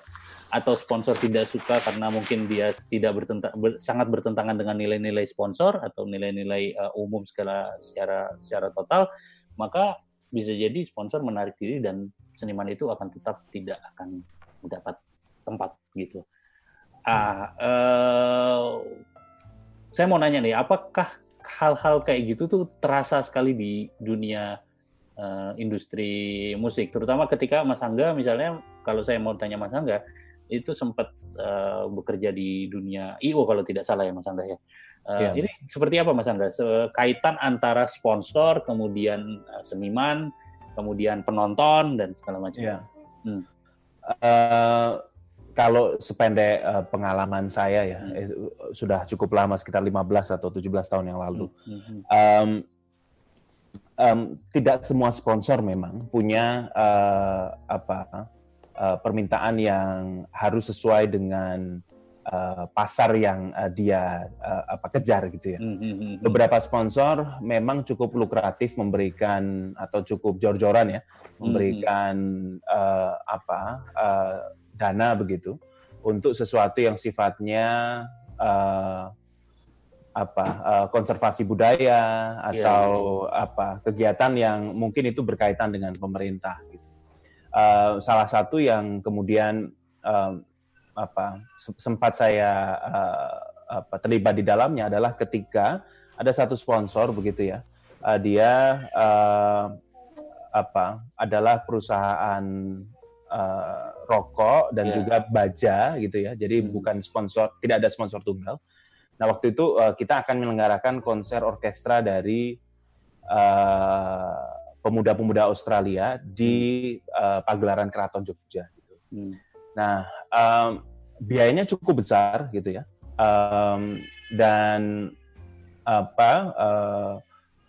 atau sponsor tidak suka karena mungkin dia tidak bertentang ber- sangat bertentangan dengan nilai-nilai sponsor atau nilai-nilai eh, umum secara secara secara total maka bisa jadi sponsor menarik diri dan seniman itu akan tetap tidak akan mendapat tempat gitu. Ah, eh, saya mau nanya nih, apakah hal-hal kayak gitu tuh terasa sekali di dunia eh, industri musik, terutama ketika Mas Angga misalnya, kalau saya mau tanya Mas Angga, itu sempat eh, bekerja di dunia IO kalau tidak salah ya Mas Angga ya. Eh, Iya. Ini seperti apa Mas Angga? Kaitan antara sponsor, kemudian eh, seniman, kemudian penonton dan segala macam. Iya. Hmm. Eh, kalau sependek pengalaman saya ya, Hmm. eh, sudah cukup lama sekitar 15 atau 17 tahun yang lalu. Mhm. Em, em, tidak semua sponsor memang punya eh, apa eh, permintaan yang harus sesuai dengan eh, pasar yang eh, dia eh, apa kejar gitu ya. Mhm. Beberapa sponsor memang cukup lukratif memberikan atau cukup jor-joran ya, memberikan eh, apa eh, dana begitu untuk sesuatu yang sifatnya eh, apa eh, konservasi budaya atau apa kegiatan yang mungkin itu berkaitan dengan pemerintah. Eh, salah satu yang kemudian eh, apa se- sempat saya eh, apa, terlibat di dalamnya adalah ketika ada satu sponsor begitu ya, eh, dia eh, apa adalah perusahaan eh, rokok dan Ya. juga baja gitu ya. Jadi Hmm. bukan sponsor, tidak ada sponsor tunggal. Nah waktu itu eh, kita akan menyelenggarakan konser orkestra dari eh, pemuda-pemuda Australia di eh, pagelaran Keraton Jogja. Gitu. Hmm. Nah, em, biayanya cukup besar gitu ya, Em, dan apa eh,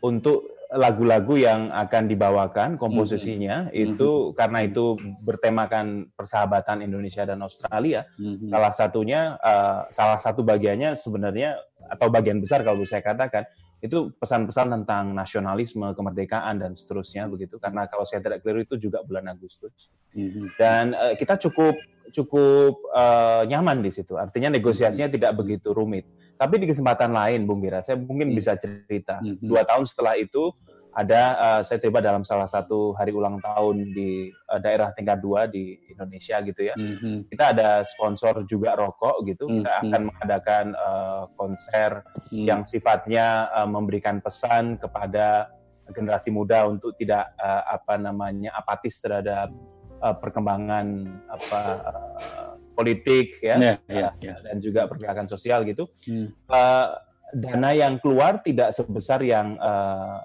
untuk lagu-lagu yang akan dibawakan komposisinya itu karena itu bertemakan persahabatan Indonesia dan Australia. Mhm. Salah satunya eh, salah satu bagiannya sebenarnya atau bagian besar kalau saya katakan itu pesan-pesan tentang nasionalisme, kemerdekaan dan seterusnya begitu. Karena kalau saya tidak keliru itu juga bulan Agustus. Mhm. Dan eh, kita cukup cukup eh, nyaman di situ. Artinya negosiasinya tidak begitu rumit. Tapi di kesempatan lain, Bung Gira, saya mungkin Hmm. bisa cerita. Mhm. Dua tahun setelah itu ada eh, saya terlibat dalam salah satu hari ulang tahun di eh, daerah tingkat dua di Indonesia gitu ya. Mhm. Kita ada sponsor juga rokok gitu. Kita Mhm. akan mengadakan eh, konser Mhm. yang sifatnya eh, memberikan pesan kepada generasi muda untuk tidak eh, apa namanya apatis terhadap eh, perkembangan apa eh, politik ya Ya, ya, ya. dan juga pergerakan sosial gitu. Hmm. Eh, dana yang keluar tidak sebesar yang eh,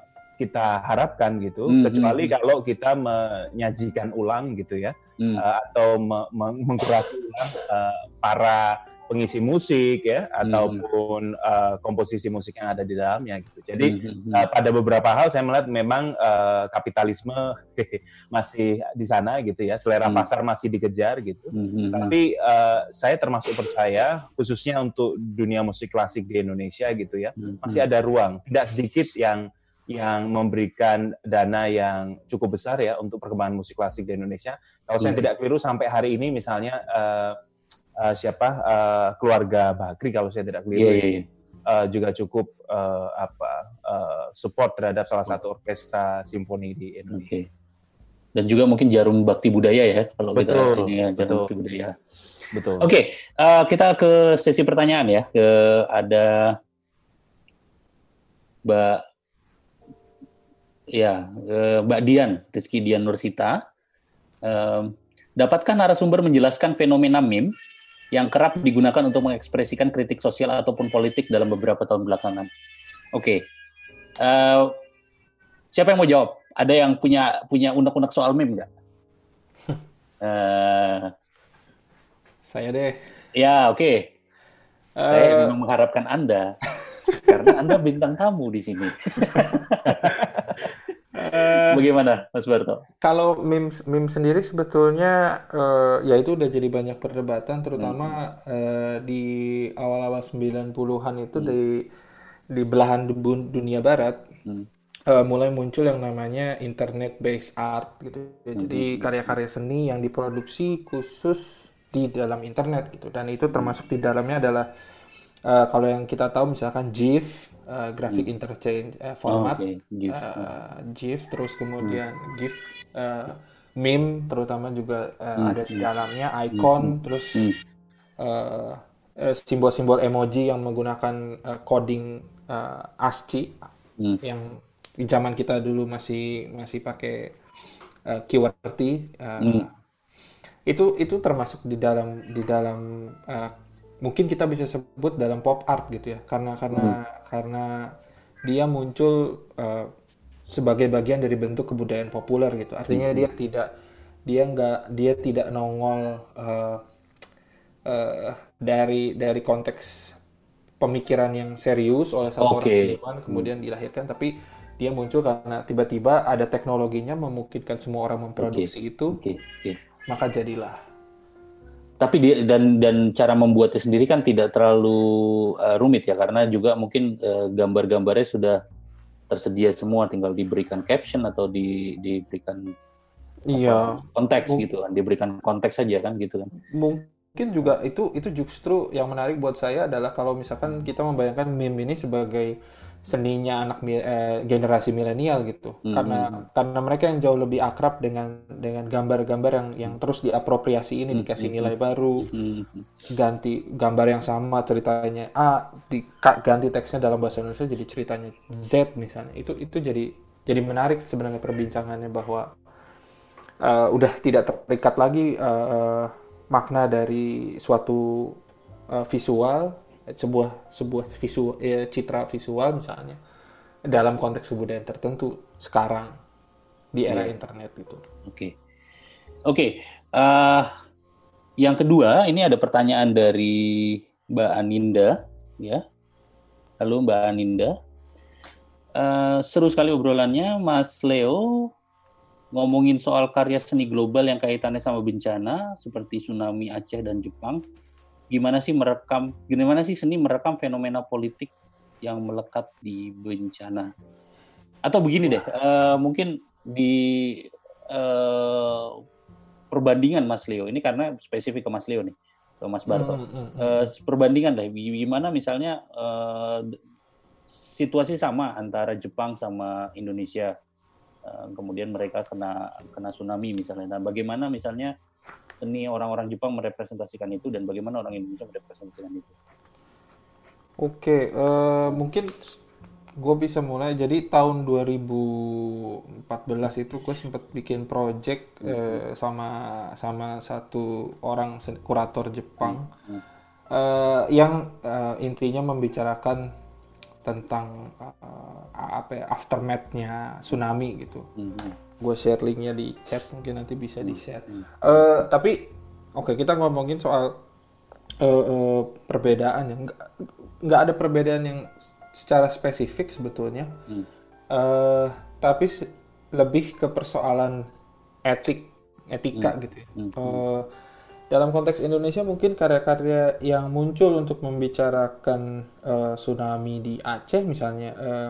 kita harapkan gitu, Hmm, kecuali hmm. kalau kita menyajikan ulang gitu ya, Hmm. eh, atau me- me- mengkurasi ulang eh, para pengisi musik ya, Hmm. ataupun eh, komposisi musik yang ada di dalamnya gitu. Jadi Mhm. eh, pada beberapa hal saya melihat memang eh, kapitalisme masih di sana gitu ya, selera Hmm. pasar masih dikejar gitu. Mhm. Tapi eh, saya termasuk percaya, khususnya untuk dunia musik klasik di Indonesia gitu ya, Mhm. masih ada ruang. Tidak sedikit yang yang memberikan dana yang cukup besar ya untuk perkembangan musik klasik di Indonesia. Kalau saya Hmm. tidak keliru sampai hari ini misalnya eh, eh, siapa eh, keluarga Bakri kalau saya tidak keliru Iya, iya, iya. eh, juga cukup eh, apa eh, support terhadap salah satu orkestra simfoni di Indonesia. Oke. Dan juga mungkin jarum bakti budaya ya kalau kita Betul, ini ya jarum betul. bakti budaya. Betul. Oke, eh, kita ke sesi pertanyaan ya. Ke ada Mbak ya eh, Mbak Dian, Rizky Dian Nursita. Dapatkah narasumber menjelaskan fenomena meme yang kerap digunakan untuk mengekspresikan kritik sosial ataupun politik dalam beberapa tahun belakangan? Oke, Eh, siapa yang mau jawab? Ada yang punya punya unek-unek soal meme nggak? Eh, Saya deh. ya oke. Eh, Saya memang mengharapkan Anda karena Anda bintang tamu di sini. Bagaimana, Mas Barto? Kalau meme meme sendiri sebetulnya eh, ya itu udah jadi banyak perdebatan terutama eh, di awal-awal 90-an itu di di belahan du- dunia barat Hmm. eh, mulai muncul yang namanya internet based art gitu. Ya, Jadi karya-karya seni yang diproduksi khusus di dalam internet gitu dan itu termasuk di dalamnya adalah eh, kalau yang kita tahu misalkan GIF, eh, graphic interchange eh, format Oh, Oke, GIF. eh, GIF terus kemudian GIF eh, meme terutama juga eh, ada di dalamnya icon terus Hmm. eh, simbol-simbol emoji yang menggunakan eh, coding eh, ASCII Hmm. yang di zaman kita dulu masih masih pakai eh, QWERTY eh, Hmm. itu itu termasuk di dalam di dalam eh, mungkin kita bisa sebut dalam pop art gitu ya. Karena karena karena dia muncul eh, sebagai bagian dari bentuk kebudayaan populer gitu. Artinya dia tidak dia nggak dia tidak nongol eh, eh, dari dari konteks pemikiran yang serius oleh satu Oke. orang ilmuwan kemudian dilahirkan tapi dia muncul karena tiba-tiba ada teknologinya memungkinkan semua orang memproduksi itu. Oke, oke. maka jadilah Tapi dia dan dan cara membuatnya sendiri kan tidak terlalu uh, rumit ya karena juga mungkin uh, gambar-gambarnya sudah tersedia semua. Tinggal diberikan caption atau di, diberikan iya. konteks Bu- gitu kan, diberikan konteks saja kan gitu kan. mungkin juga itu itu justru yang menarik buat saya adalah kalau misalkan kita membayangkan meme ini sebagai seninya anak eh, generasi milenial gitu Hmm. karena karena mereka yang jauh lebih akrab dengan dengan gambar-gambar yang yang terus diapropriasi ini dikasih nilai baru Hmm. ganti gambar yang sama ceritanya A di ganti teksnya dalam bahasa Indonesia jadi ceritanya Z misalnya itu itu jadi jadi menarik sebenarnya perbincangannya bahwa eh, udah tidak terikat lagi eh, makna dari suatu eh, visual sebuah sebuah visual eh, citra visual misalnya dalam konteks kebudayaan tertentu sekarang di era internet gitu. Oke. Oke. eh, yang kedua, ini ada pertanyaan dari Mbak Aninda, ya. Halo Mbak Aninda. Eh, seru sekali obrolannya, Mas Leo ngomongin soal karya seni global yang kaitannya sama bencana seperti tsunami Aceh dan Jepang. Gimana sih merekam, gimana sih seni merekam fenomena politik yang melekat di bencana? Atau begini deh, eh, mungkin di eh, perbandingan Mas Leo ini karena spesifik ke Mas Leo nih, ke Mas Barto. Hmm, hmm, hmm. Eh, perbandingan deh, gimana misalnya eh, situasi sama antara Jepang sama Indonesia, Eh, kemudian mereka kena kena tsunami misalnya. Nah, bagaimana misalnya seni orang-orang Jepang merepresentasikan itu dan bagaimana orang Indonesia merepresentasikan itu? Oke, eh, mungkin gue bisa mulai. Jadi tahun 2014 itu gue sempat bikin project eh, sama sama satu orang kurator Jepang eh, yang eh, intinya membicarakan tentang eh, apa ya aftermath-nya tsunami gitu. Mhm. Gue share linknya di chat mungkin nanti bisa di share. Eh, tapi oke kita ngomongin soal eh, eh, perbedaan ya. Nggak, ada perbedaan yang secara spesifik sebetulnya. Hmm. Eh, tapi lebih ke persoalan etik, etika gitu ya. Hmm. Eh, dalam konteks Indonesia mungkin karya-karya yang muncul untuk membicarakan eh, tsunami di Aceh misalnya eh,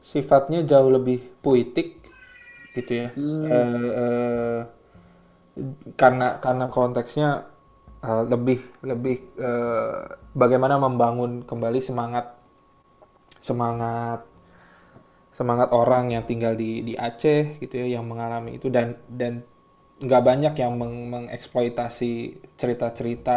sifatnya jauh lebih puitik gitu ya. Eh, eh, karena karena konteksnya eh, lebih lebih eh, bagaimana membangun kembali semangat semangat semangat orang yang tinggal di di Aceh gitu ya yang mengalami itu dan dan nggak banyak yang meng- mengeksploitasi cerita-cerita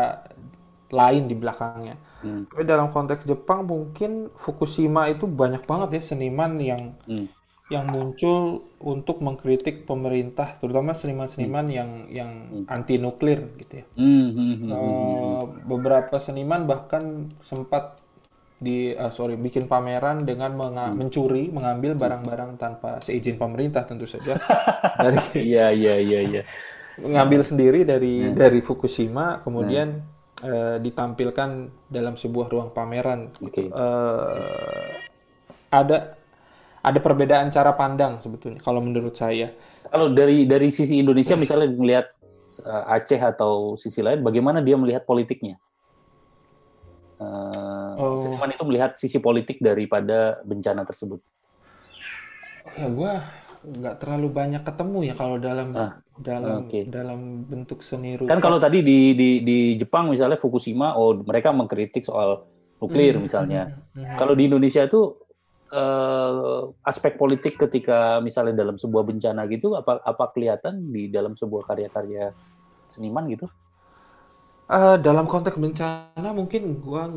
lain di belakangnya. Hmm. Tapi dalam konteks Jepang mungkin Fukushima itu banyak banget ya seniman yang Hmm. yang muncul untuk mengkritik pemerintah, terutama seniman-seniman yang yang anti nuklir gitu ya. Hmm, hmm, hmm. Eh, beberapa seniman bahkan sempat di eh, sorry bikin pameran dengan menga- mencuri mengambil barang-barang tanpa seizin pemerintah tentu saja dari Iya, iya, iya, iya. ngambil sendiri dari dari Fukushima kemudian eh, ditampilkan dalam sebuah ruang pameran Oke. Eh, ada ada perbedaan cara pandang sebetulnya kalau menurut saya Kalau dari dari sisi Indonesia misalnya melihat uh, Aceh atau sisi lain, bagaimana dia melihat politiknya? Uh, Oh. Seniman itu melihat sisi politik daripada bencana tersebut. ya gue nggak terlalu banyak ketemu ya kalau dalam Ah, dalam oke. dalam bentuk seni rupa. Kan kalau tadi di di di Jepang misalnya Fukushima, oh mereka mengkritik soal nuklir Hmm, misalnya. hmm, Kalau di Indonesia tuh eh, aspek politik ketika misalnya dalam sebuah bencana gitu, apa apa kelihatan di dalam sebuah karya-karya seniman gitu? Eh, dalam konteks bencana mungkin gua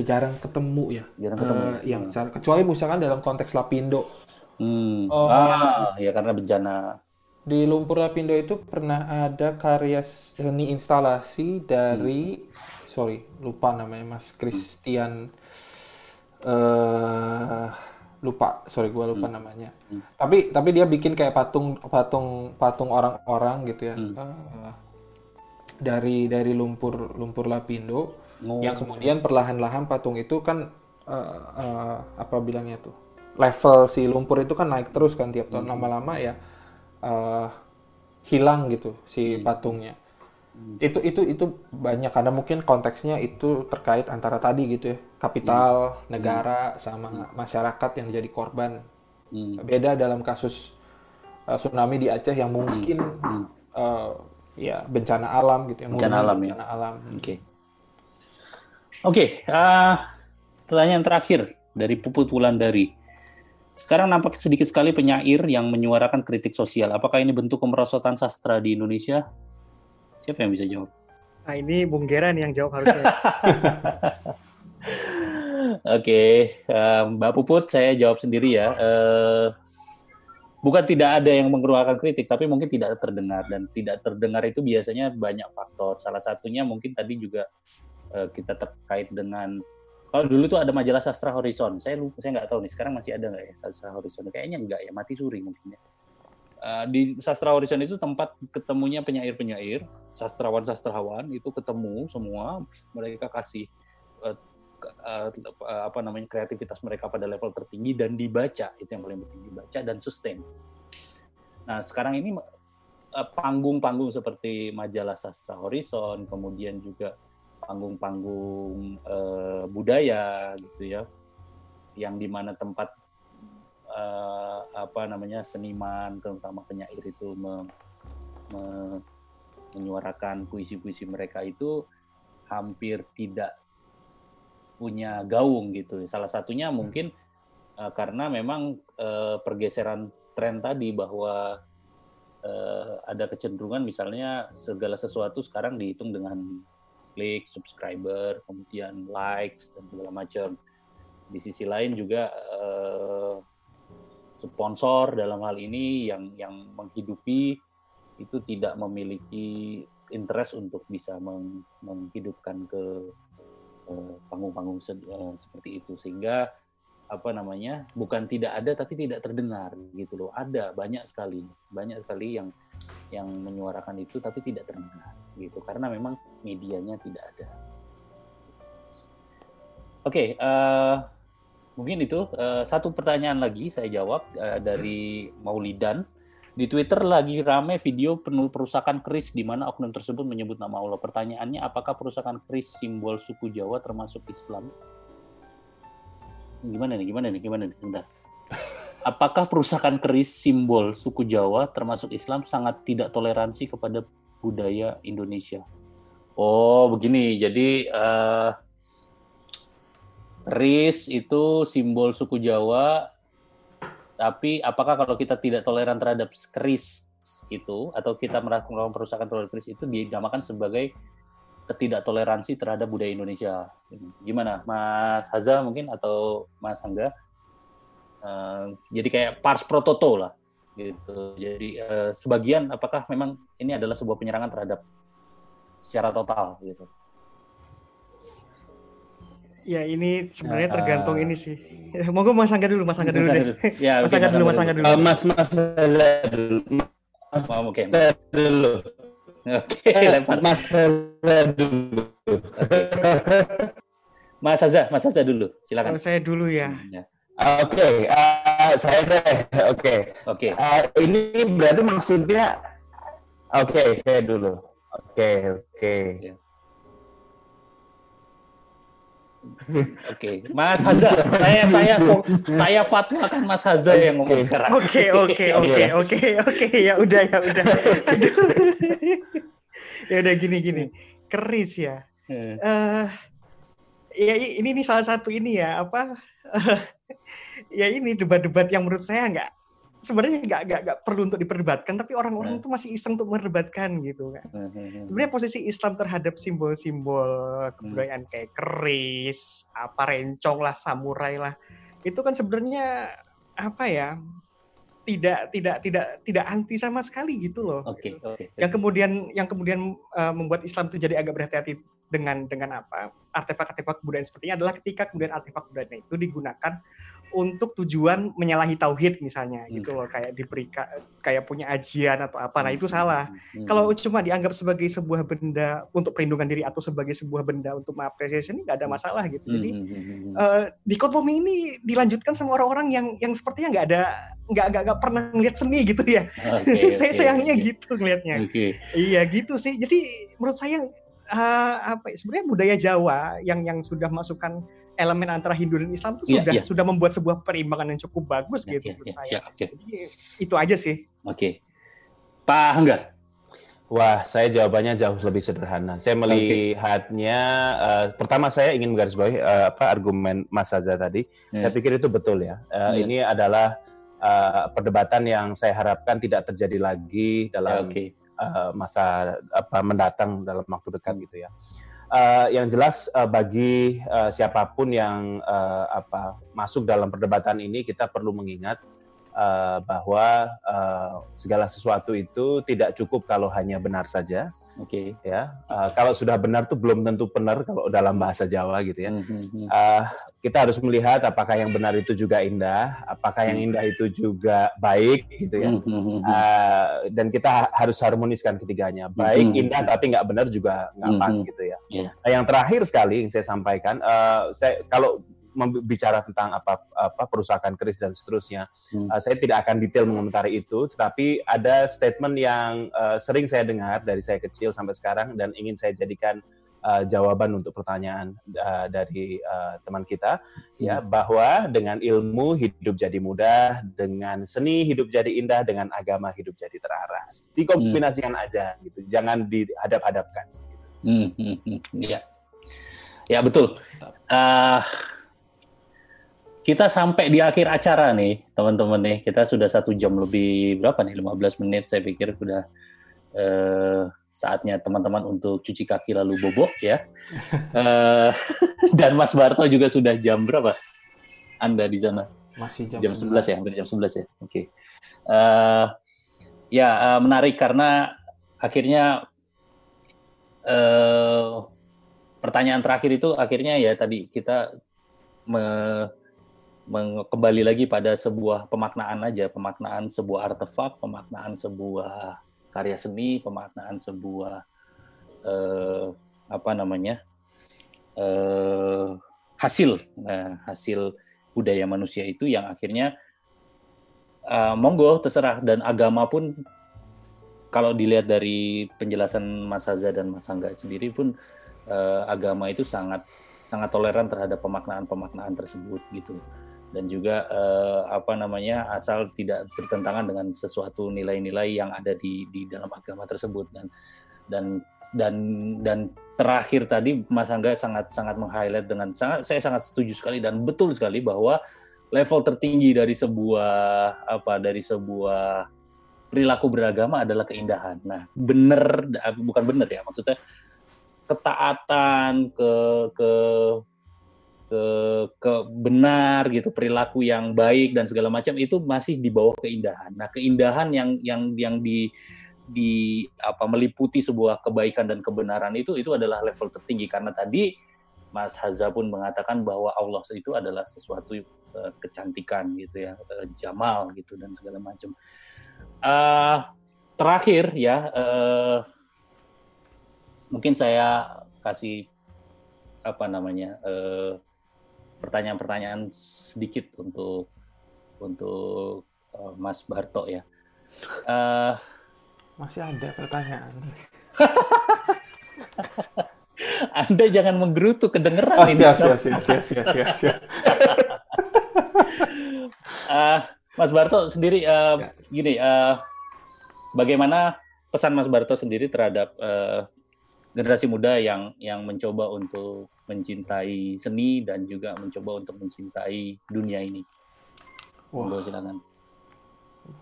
jarang ketemu ya. Jarang ketemu. Eh, yang kecuali misalkan dalam konteks Lapindo. Hmm. Oh. ah, ya karena bencana. Di Lumpur Lapindo itu pernah ada karya seni instalasi dari sorry, lupa namanya Mas Christian eh lupa, sorry gua lupa namanya. Tapi tapi dia bikin kayak patung patung patung orang-orang gitu ya. Eh, dari dari lumpur lumpur Lapindo Oh. yang kemudian perlahan-lahan patung itu kan eh, eh, apa bilangnya tuh level si lumpur itu kan naik terus kan tiap tahun. Lama-lama ya eh, hilang gitu si patungnya. Itu itu itu banyak. Karena mungkin konteksnya itu terkait antara tadi gitu ya kapital negara sama masyarakat yang jadi korban. Hmm. beda dalam kasus eh, tsunami di Aceh yang mungkin eh, ya bencana alam gitu ya Bencana alam ya. bencana alam Oke. Oke, ah, pertanyaan terakhir dari Puput Wulandari. Sekarang nampak sedikit sekali penyair yang menyuarakan kritik sosial. Apakah ini bentuk kemerosotan sastra di Indonesia? Siapa yang bisa jawab? Nah ini Bung Gera nih yang jawab harusnya. Oke, eh, Mbak Puput, saya jawab sendiri ya. Eh, bukan tidak ada yang mengeluarkan kritik, tapi mungkin tidak terdengar dan tidak terdengar itu biasanya banyak faktor. Salah satunya mungkin tadi juga eh, kita terkait dengan kalau dulu tuh ada majalah sastra Horizon. Saya lupa, saya nggak tahu nih sekarang masih ada nggak ya sastra Horizon? Kayaknya nggak ya, mati suri mungkin ya. Eh, di sastra Horizon itu tempat ketemunya penyair-penyair, sastrawan-sastrawan itu ketemu semua, mereka kasih eh, uh, apa namanya kreativitas mereka pada level tertinggi dan dibaca itu yang paling penting dibaca dan sustain. Nah sekarang ini uh, panggung-panggung seperti majalah sastra Horizon, kemudian juga panggung-panggung uh, budaya gitu ya, yang di mana tempat uh, apa namanya seniman terutama penyair itu me, me, menyuarakan puisi-puisi mereka itu hampir tidak punya gaung gitu. Salah satunya mungkin uh, karena memang uh, pergeseran tren tadi bahwa uh, ada kecenderungan misalnya segala sesuatu sekarang dihitung dengan klik, subscriber, kemudian likes dan segala macam. Di sisi lain juga uh, sponsor dalam hal ini yang yang menghidupi itu tidak memiliki interest untuk bisa menghidupkan ke panggung-panggung uh, seperti itu. Sehingga apa namanya bukan tidak ada tapi tidak terdengar gitu loh. Ada banyak sekali. Banyak sekali yang yang menyuarakan itu tapi tidak terdengar gitu. Karena memang medianya tidak ada. Oke okay, uh, mungkin itu. Uh, satu pertanyaan lagi saya jawab uh, dari Maulidan di Twitter lagi rame video penuh perusakan keris di mana oknum tersebut menyebut nama Allah. Pertanyaannya, apakah perusakan keris simbol suku Jawa termasuk Islam? Gimana nih? Gimana nih? Gimana nih? Bentar. Apakah perusakan keris simbol suku Jawa termasuk Islam sangat tidak toleransi kepada budaya Indonesia? Oh, begini. Jadi uh, keris itu simbol suku Jawa tapi apakah kalau kita tidak toleran terhadap keris itu atau kita melakukan perusakan terhadap keris itu dinamakan sebagai ketidaktoleransi terhadap budaya Indonesia. Gimana, Mas Haza mungkin atau Mas Angga? Uh, jadi kayak pars prototo lah, gitu. Jadi uh, sebagian apakah memang ini adalah sebuah penyerangan terhadap secara total, gitu? Ya ini sebenarnya tergantung uh, ini sih. Monggo Mas Angga dulu, Mas Angga dulu deh. Ya, Mas Angga dulu, Mas Angga dulu. Uh, mas Mas dulu. Mas oh. Okay. dulu. Oke, okay, lempar. Mas dulu. Mas Azza, Mas Azza dulu. Silakan. Oh, saya dulu ya. ya. Oke, okay, uh, saya deh. Oke. Okay. Oke. Okay. Uh, ini berarti maksudnya Oke, okay, saya dulu. Oke, okay, oke. Okay. Ya. Oke, okay. Mas Haza, saya saya saya fatwakan Mas Haza yang ngomong sekarang. Oke, oke, oke, oke, oke, ya udah ya udah. ya udah gini gini. Keris ya. Uh, ya ini ini salah satu ini ya apa? Uh, ya ini debat-debat yang menurut saya nggak sebenarnya nggak nggak nggak perlu untuk diperdebatkan tapi orang-orang itu masih iseng untuk memperdebatkan gitu kan sebenarnya posisi Islam terhadap simbol-simbol kebudayaan kayak keris apa rencong lah samurai lah itu kan sebenarnya apa ya tidak tidak tidak tidak anti sama sekali gitu loh. Oke. Okay, okay. Yang kemudian yang kemudian uh, membuat Islam itu jadi agak berhati-hati dengan dengan apa artefak-artefak kebudayaan seperti ini adalah ketika kemudian artefak budaya itu digunakan untuk tujuan menyalahi tauhid misalnya hmm. gitu loh kayak diberi kayak punya ajian atau apa nah itu salah hmm. kalau cuma dianggap sebagai sebuah benda untuk perlindungan diri atau sebagai sebuah benda untuk mengapresiasi ini nggak ada masalah gitu jadi hmm. uh, dikotomi ini dilanjutkan sama orang-orang yang yang sepertinya nggak ada nggak nggak nggak pernah ngeliat seni gitu ya okay, saya okay, sayangnya okay. gitu ngelihatnya okay. iya gitu sih jadi menurut saya uh, apa ya, sebenarnya budaya Jawa yang yang sudah masukkan elemen antara Hindu dan Islam itu yeah, sudah yeah. sudah membuat sebuah perimbangan yang cukup bagus yeah, gitu yeah, menurut yeah, saya. Yeah, okay. Jadi itu aja sih. Oke. Okay. Pak Hangga. Wah, saya jawabannya jauh lebih sederhana. Saya melihatnya okay. uh, pertama saya ingin menggarisbawahi uh, apa argumen Mas Aza tadi. Yeah. Saya pikir itu betul ya. Uh, yeah. Ini adalah uh, perdebatan yang saya harapkan tidak terjadi lagi dalam yeah, okay. Uh, masa apa mendatang dalam waktu dekat gitu ya. Uh, yang jelas uh, bagi uh, siapa pun yang uh, apa masuk dalam perdebatan ini kita perlu mengingat uh, bahwa uh, segala sesuatu itu tidak cukup kalau hanya benar saja. Oke. Ya, uh, kalau sudah benar tuh belum tentu benar kalau dalam bahasa Jawa gitu ya. Uh, kita harus melihat apakah yang benar itu juga indah, apakah yang indah itu juga baik gitu ya. Uh, dan kita ha- harus harmoniskan ketiganya. Baik, indah, tapi nggak benar juga nggak pas gitu ya. Iya. Nah, yang terakhir sekali yang saya sampaikan, uh, saya kalau bicara tentang apa apa perusahaan keris dan seterusnya, Hmm. uh, saya tidak akan detail mengomentari itu, tetapi ada statement yang uh, sering saya dengar dari saya kecil sampai sekarang dan ingin saya jadikan uh, jawaban untuk pertanyaan uh, dari uh, teman kita, ya bahwa dengan ilmu hidup jadi mudah, dengan seni hidup jadi indah, dengan agama hidup jadi terarah. Dikombinasikan aja gitu, jangan dihadap-hadapkan. Hmm, hmm, hmm. Iya. Ya betul. Eh, kita sampai di akhir acara nih, teman-teman nih. Kita sudah satu jam lebih berapa nih? 15 menit saya pikir sudah eh, saatnya teman-teman untuk cuci kaki lalu bobok ya. Eh, dan Mas Barto juga sudah jam berapa? Anda di sana? Masih jam, jam 11 ya, hampir jam 11 ya. Oke. Eh, ya eh, menarik karena akhirnya eh pertanyaan terakhir itu akhirnya ya tadi kita me- kembali lagi pada sebuah pemaknaan aja, pemaknaan sebuah artefak, pemaknaan sebuah karya seni, pemaknaan sebuah eh, apa namanya eh, hasil, nah, hasil budaya manusia itu yang akhirnya eh, monggo terserah. Dan agama pun kalau dilihat dari penjelasan Mas Haza dan Mas Angga sendiri pun eh, agama itu sangat sangat toleran terhadap pemaknaan-pemaknaan tersebut gitu dan juga eh, apa namanya asal tidak bertentangan dengan sesuatu nilai-nilai yang ada di di dalam agama tersebut dan dan dan dan terakhir tadi Mas Angga sangat sangat meng-highlight dengan sangat saya sangat setuju sekali dan betul sekali bahwa level tertinggi dari sebuah apa dari sebuah perilaku beragama adalah keindahan. Nah, benar bukan benar ya maksudnya ketaatan ke ke ke ke benar gitu perilaku yang baik dan segala macam itu masih di bawah keindahan. Nah, keindahan yang yang yang di di apa meliputi sebuah kebaikan dan kebenaran itu itu adalah level tertinggi karena tadi Mas Haza pun mengatakan bahwa Allah itu adalah sesuatu eh, kecantikan gitu ya, eh, jamal gitu dan segala macam. Eh, terakhir ya, eh, mungkin saya kasih apa namanya eh, pertanyaan-pertanyaan sedikit untuk untuk eh, Mas Barto ya. Eh, Masih ada pertanyaan. anda jangan menggerutu kedengeran Oh, ini. siap, siap, siap, siap, siap, siap, siap. Eh, Mas Barto sendiri Ya. gini, eh, bagaimana pesan Mas Barto sendiri terhadap eh, generasi muda yang yang mencoba untuk mencintai seni dan juga mencoba untuk mencintai dunia ini? Wah. Monggo, silakan.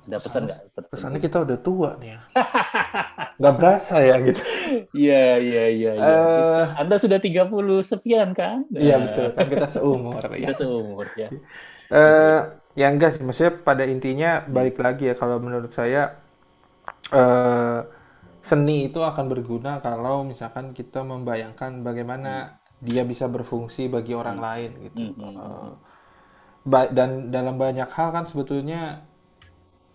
Ada pesan nggak? Pesannya kita udah tua nih ya. Nggak berasa ya gitu. Iya, iya, iya. iya. Eh, Anda sudah 30 sekian kan? Iya betul, kan kita seumur ya. Kita seumur ya. Eh, ya enggak sih, maksudnya pada intinya balik lagi ya kalau menurut saya eh seni itu akan berguna kalau misalkan kita membayangkan bagaimana dia bisa berfungsi bagi orang lain gitu. Hmm, hmm, ba- dan dalam banyak hal kan sebetulnya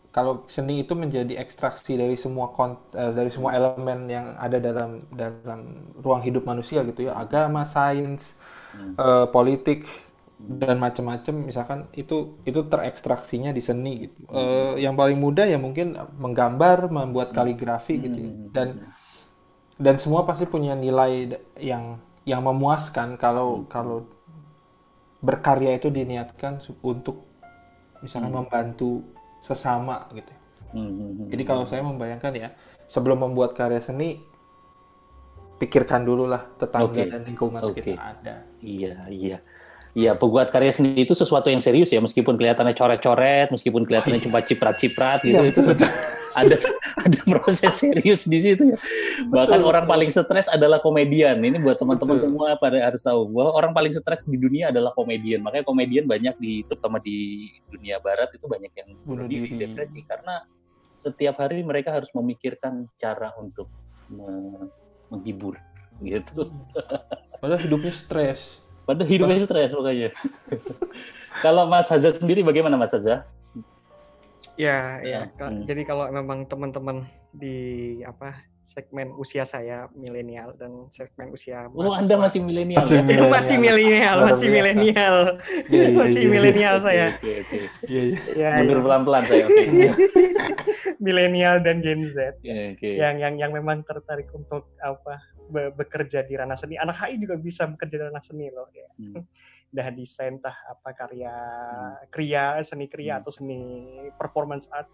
kalau seni itu menjadi ekstraksi dari semua kon- eh, dari semua elemen yang ada dalam dalam ruang hidup manusia gitu ya. Agama sains eh, politik dan macam-macam misalkan itu itu terekstraksinya di seni gitu. Eh, yang paling mudah ya mungkin menggambar membuat kaligrafi gitu ya. dan dan semua pasti punya nilai yang yang memuaskan kalau kalau berkarya itu diniatkan untuk misalkan membantu sesama gitu. Hmm, hmm, hmm. Jadi kalau saya membayangkan ya, sebelum membuat karya seni, pikirkan dulu lah tetangga Oke. dan lingkungan Oke. sekitar Anda. Iya, iya. Iya, pembuat karya sendiri itu sesuatu yang serius ya, meskipun kelihatannya coret-coret, meskipun kelihatannya cuma ciprat-ciprat gitu, Iya, itu betul. ada ada proses serius di situ ya. Bahkan orang paling stres adalah komedian. Ini buat teman-teman Betul. semua pada harus tahu bahwa orang paling stres di dunia adalah komedian. Makanya komedian banyak di terutama di dunia barat itu banyak yang Bunuh diri, diri. depresi karena setiap hari mereka harus memikirkan cara untuk me- menghibur gitu. Padahal hidupnya stres. Padahal hidupnya stres makanya. Kalau Mas Hazza sendiri bagaimana Mas Hazza? Ya, Ya, ya. Hmm. Jadi kalau memang teman-teman di apa segmen usia saya milenial dan segmen usia Oh, Anda masih milenial ya? Masih masih milenial, masih milenial, masih milenial saya. Oke, oke. Iya, iya. Ya, Mundur pelan-pelan saya. Oke. milenial dan Gen Z Ya, Oke. yang yang yang memang tertarik untuk apa be- bekerja di ranah seni. Anak HI juga bisa bekerja di ranah seni loh. Ya. Hmm. Dah desain tah apa karya kriya, seni kriya Hmm. atau seni performance art.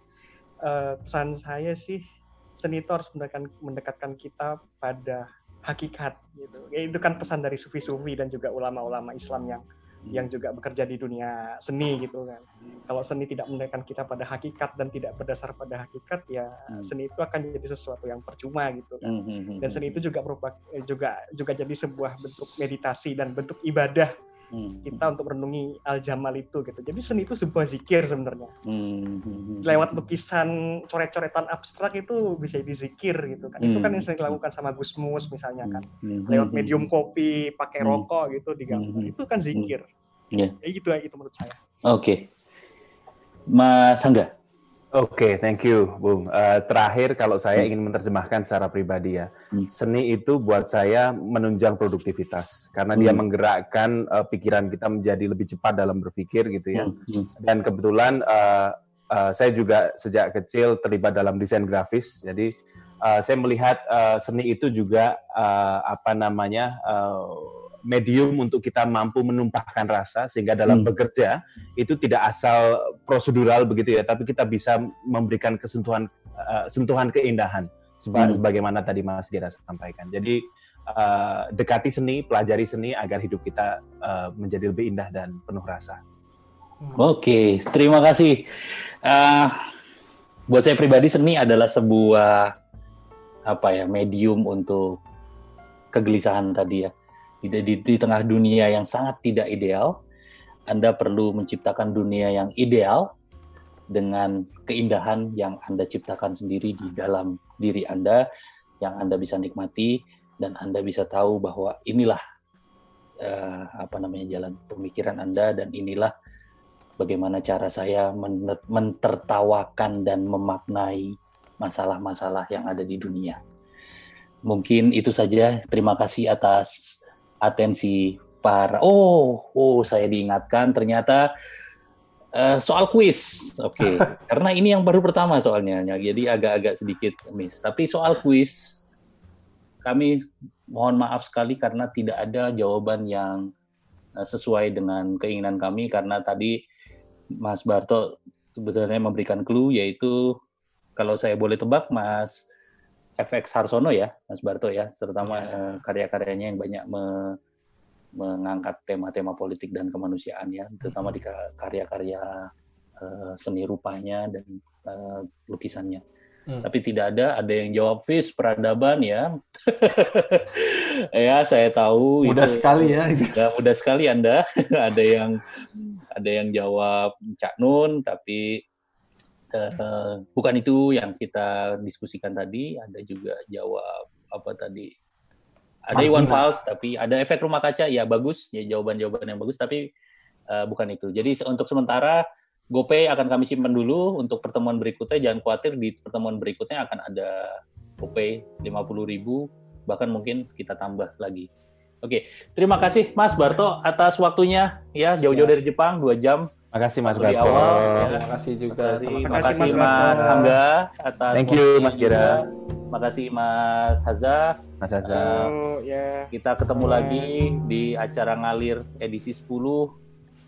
Eh, pesan saya sih seni itu harus mendekatkan, mendekatkan kita pada hakikat gitu. Ya, itu kan pesan dari sufi-sufi dan juga ulama-ulama Islam yang yang juga bekerja di dunia seni gitu kan. Kalau seni tidak mendekatkan kita pada hakikat dan tidak berdasar pada hakikat ya Hmm. seni itu akan jadi sesuatu yang percuma gitu kan. Hmm, hmm, hmm, Dan seni itu juga merupakan eh, juga juga jadi sebuah bentuk meditasi dan bentuk ibadah hmm, kita untuk merenungi al jamal itu gitu. Jadi seni itu sebuah zikir sebenarnya. hmm, hmm, hmm. Lewat lukisan coret-coretan abstrak itu bisa dizikir gitu kan. Itu kan Hmm. yang sering dilakukan sama Gusmus misalnya kan. Hmm, Lewat hmm, medium kopi, pakai Hmm. rokok gitu digambar. Hmm. Itu kan zikir. Iya. Ya gitu ya itu menurut saya. Oke. Mas Angga. Oke, thank you, Bung. Eh, terakhir, kalau saya ingin menerjemahkan secara pribadi ya, Hmm. seni itu buat saya menunjang produktivitas karena dia Hmm. menggerakkan eh, pikiran kita menjadi lebih cepat dalam berpikir gitu ya. Hmm, Dan kebetulan eh, eh, saya juga sejak kecil terlibat dalam desain grafis, jadi eh, saya melihat eh, seni itu juga eh, apa namanya eh, medium untuk kita mampu menumpahkan rasa sehingga dalam Hmm. bekerja itu tidak asal prosedural begitu ya, tapi kita bisa memberikan kesentuhan eh, sentuhan keindahan seba- Hmm. sebagaimana tadi Mas Gera sampaikan. Jadi eh, dekati seni, pelajari seni agar hidup kita eh, menjadi lebih indah dan penuh rasa. Oke, terima kasih. Eh, buat saya pribadi seni adalah sebuah apa ya medium untuk kegelisahan tadi ya. Di, di, di tengah dunia yang sangat tidak ideal, Anda perlu menciptakan dunia yang ideal dengan keindahan yang Anda ciptakan sendiri di dalam diri Anda, yang Anda bisa nikmati dan Anda bisa tahu bahwa inilah eh, apa namanya jalan pemikiran Anda dan inilah bagaimana cara saya men- mentertawakan dan memaknai masalah-masalah yang ada di dunia. Mungkin itu saja. Terima kasih atas atensi para. Oh, oh, saya diingatkan ternyata eh, soal kuis. Oke, karena ini yang baru pertama soalnya, jadi agak-agak sedikit miss. Tapi soal kuis kami mohon maaf sekali karena tidak ada jawaban yang eh, sesuai dengan keinginan kami karena tadi Mas Barto sebetulnya memberikan clue yaitu kalau saya boleh tebak Mas FX Harsono ya, Mas Barto ya, terutama eh, karya-karyanya yang banyak me- mengangkat tema-tema politik dan kemanusiaan ya, terutama di ka- karya-karya eh, seni rupanya dan eh, lukisannya. Hmm. Tapi tidak ada, ada yang jawab FIS peradaban ya. ya, saya tahu Mudah itu- sekali ya. Ya, mudah sekali Anda. ada yang ada yang jawab Cak Nun, tapi eh, bukan itu yang kita diskusikan tadi. Ada juga jawab apa tadi? Ada Iwan. Fals, tapi ada efek rumah kaca. Ya bagus, ya jawaban-jawaban yang bagus, tapi eh, bukan itu. Jadi untuk sementara GoPay akan kami simpan dulu untuk pertemuan berikutnya. Jangan khawatir di pertemuan berikutnya akan ada GoPay 50.000 bahkan mungkin kita tambah lagi. Oke, terima kasih Mas Barto atas waktunya ya jauh-jauh dari Jepang dua jam. Makasih Mas Waktu di Gato. awal, ya. Terima kasih juga. Terima Terima kasih, kasih, Mas Mas atas Thank you, Mas Gera. juga. Makasih Mas Haza. Mas Haza. Oh, ya. Kita ketemu lagi di acara ngalir edisi 10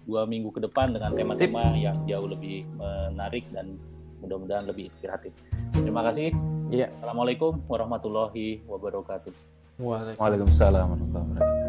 dua minggu ke depan dengan tema-tema yang jauh lebih menarik dan mudah-mudahan lebih inspiratif. Terima kasih. Iya. Assalamualaikum warahmatullahi wabarakatuh. Waalaikumsalam. Warahmatullahi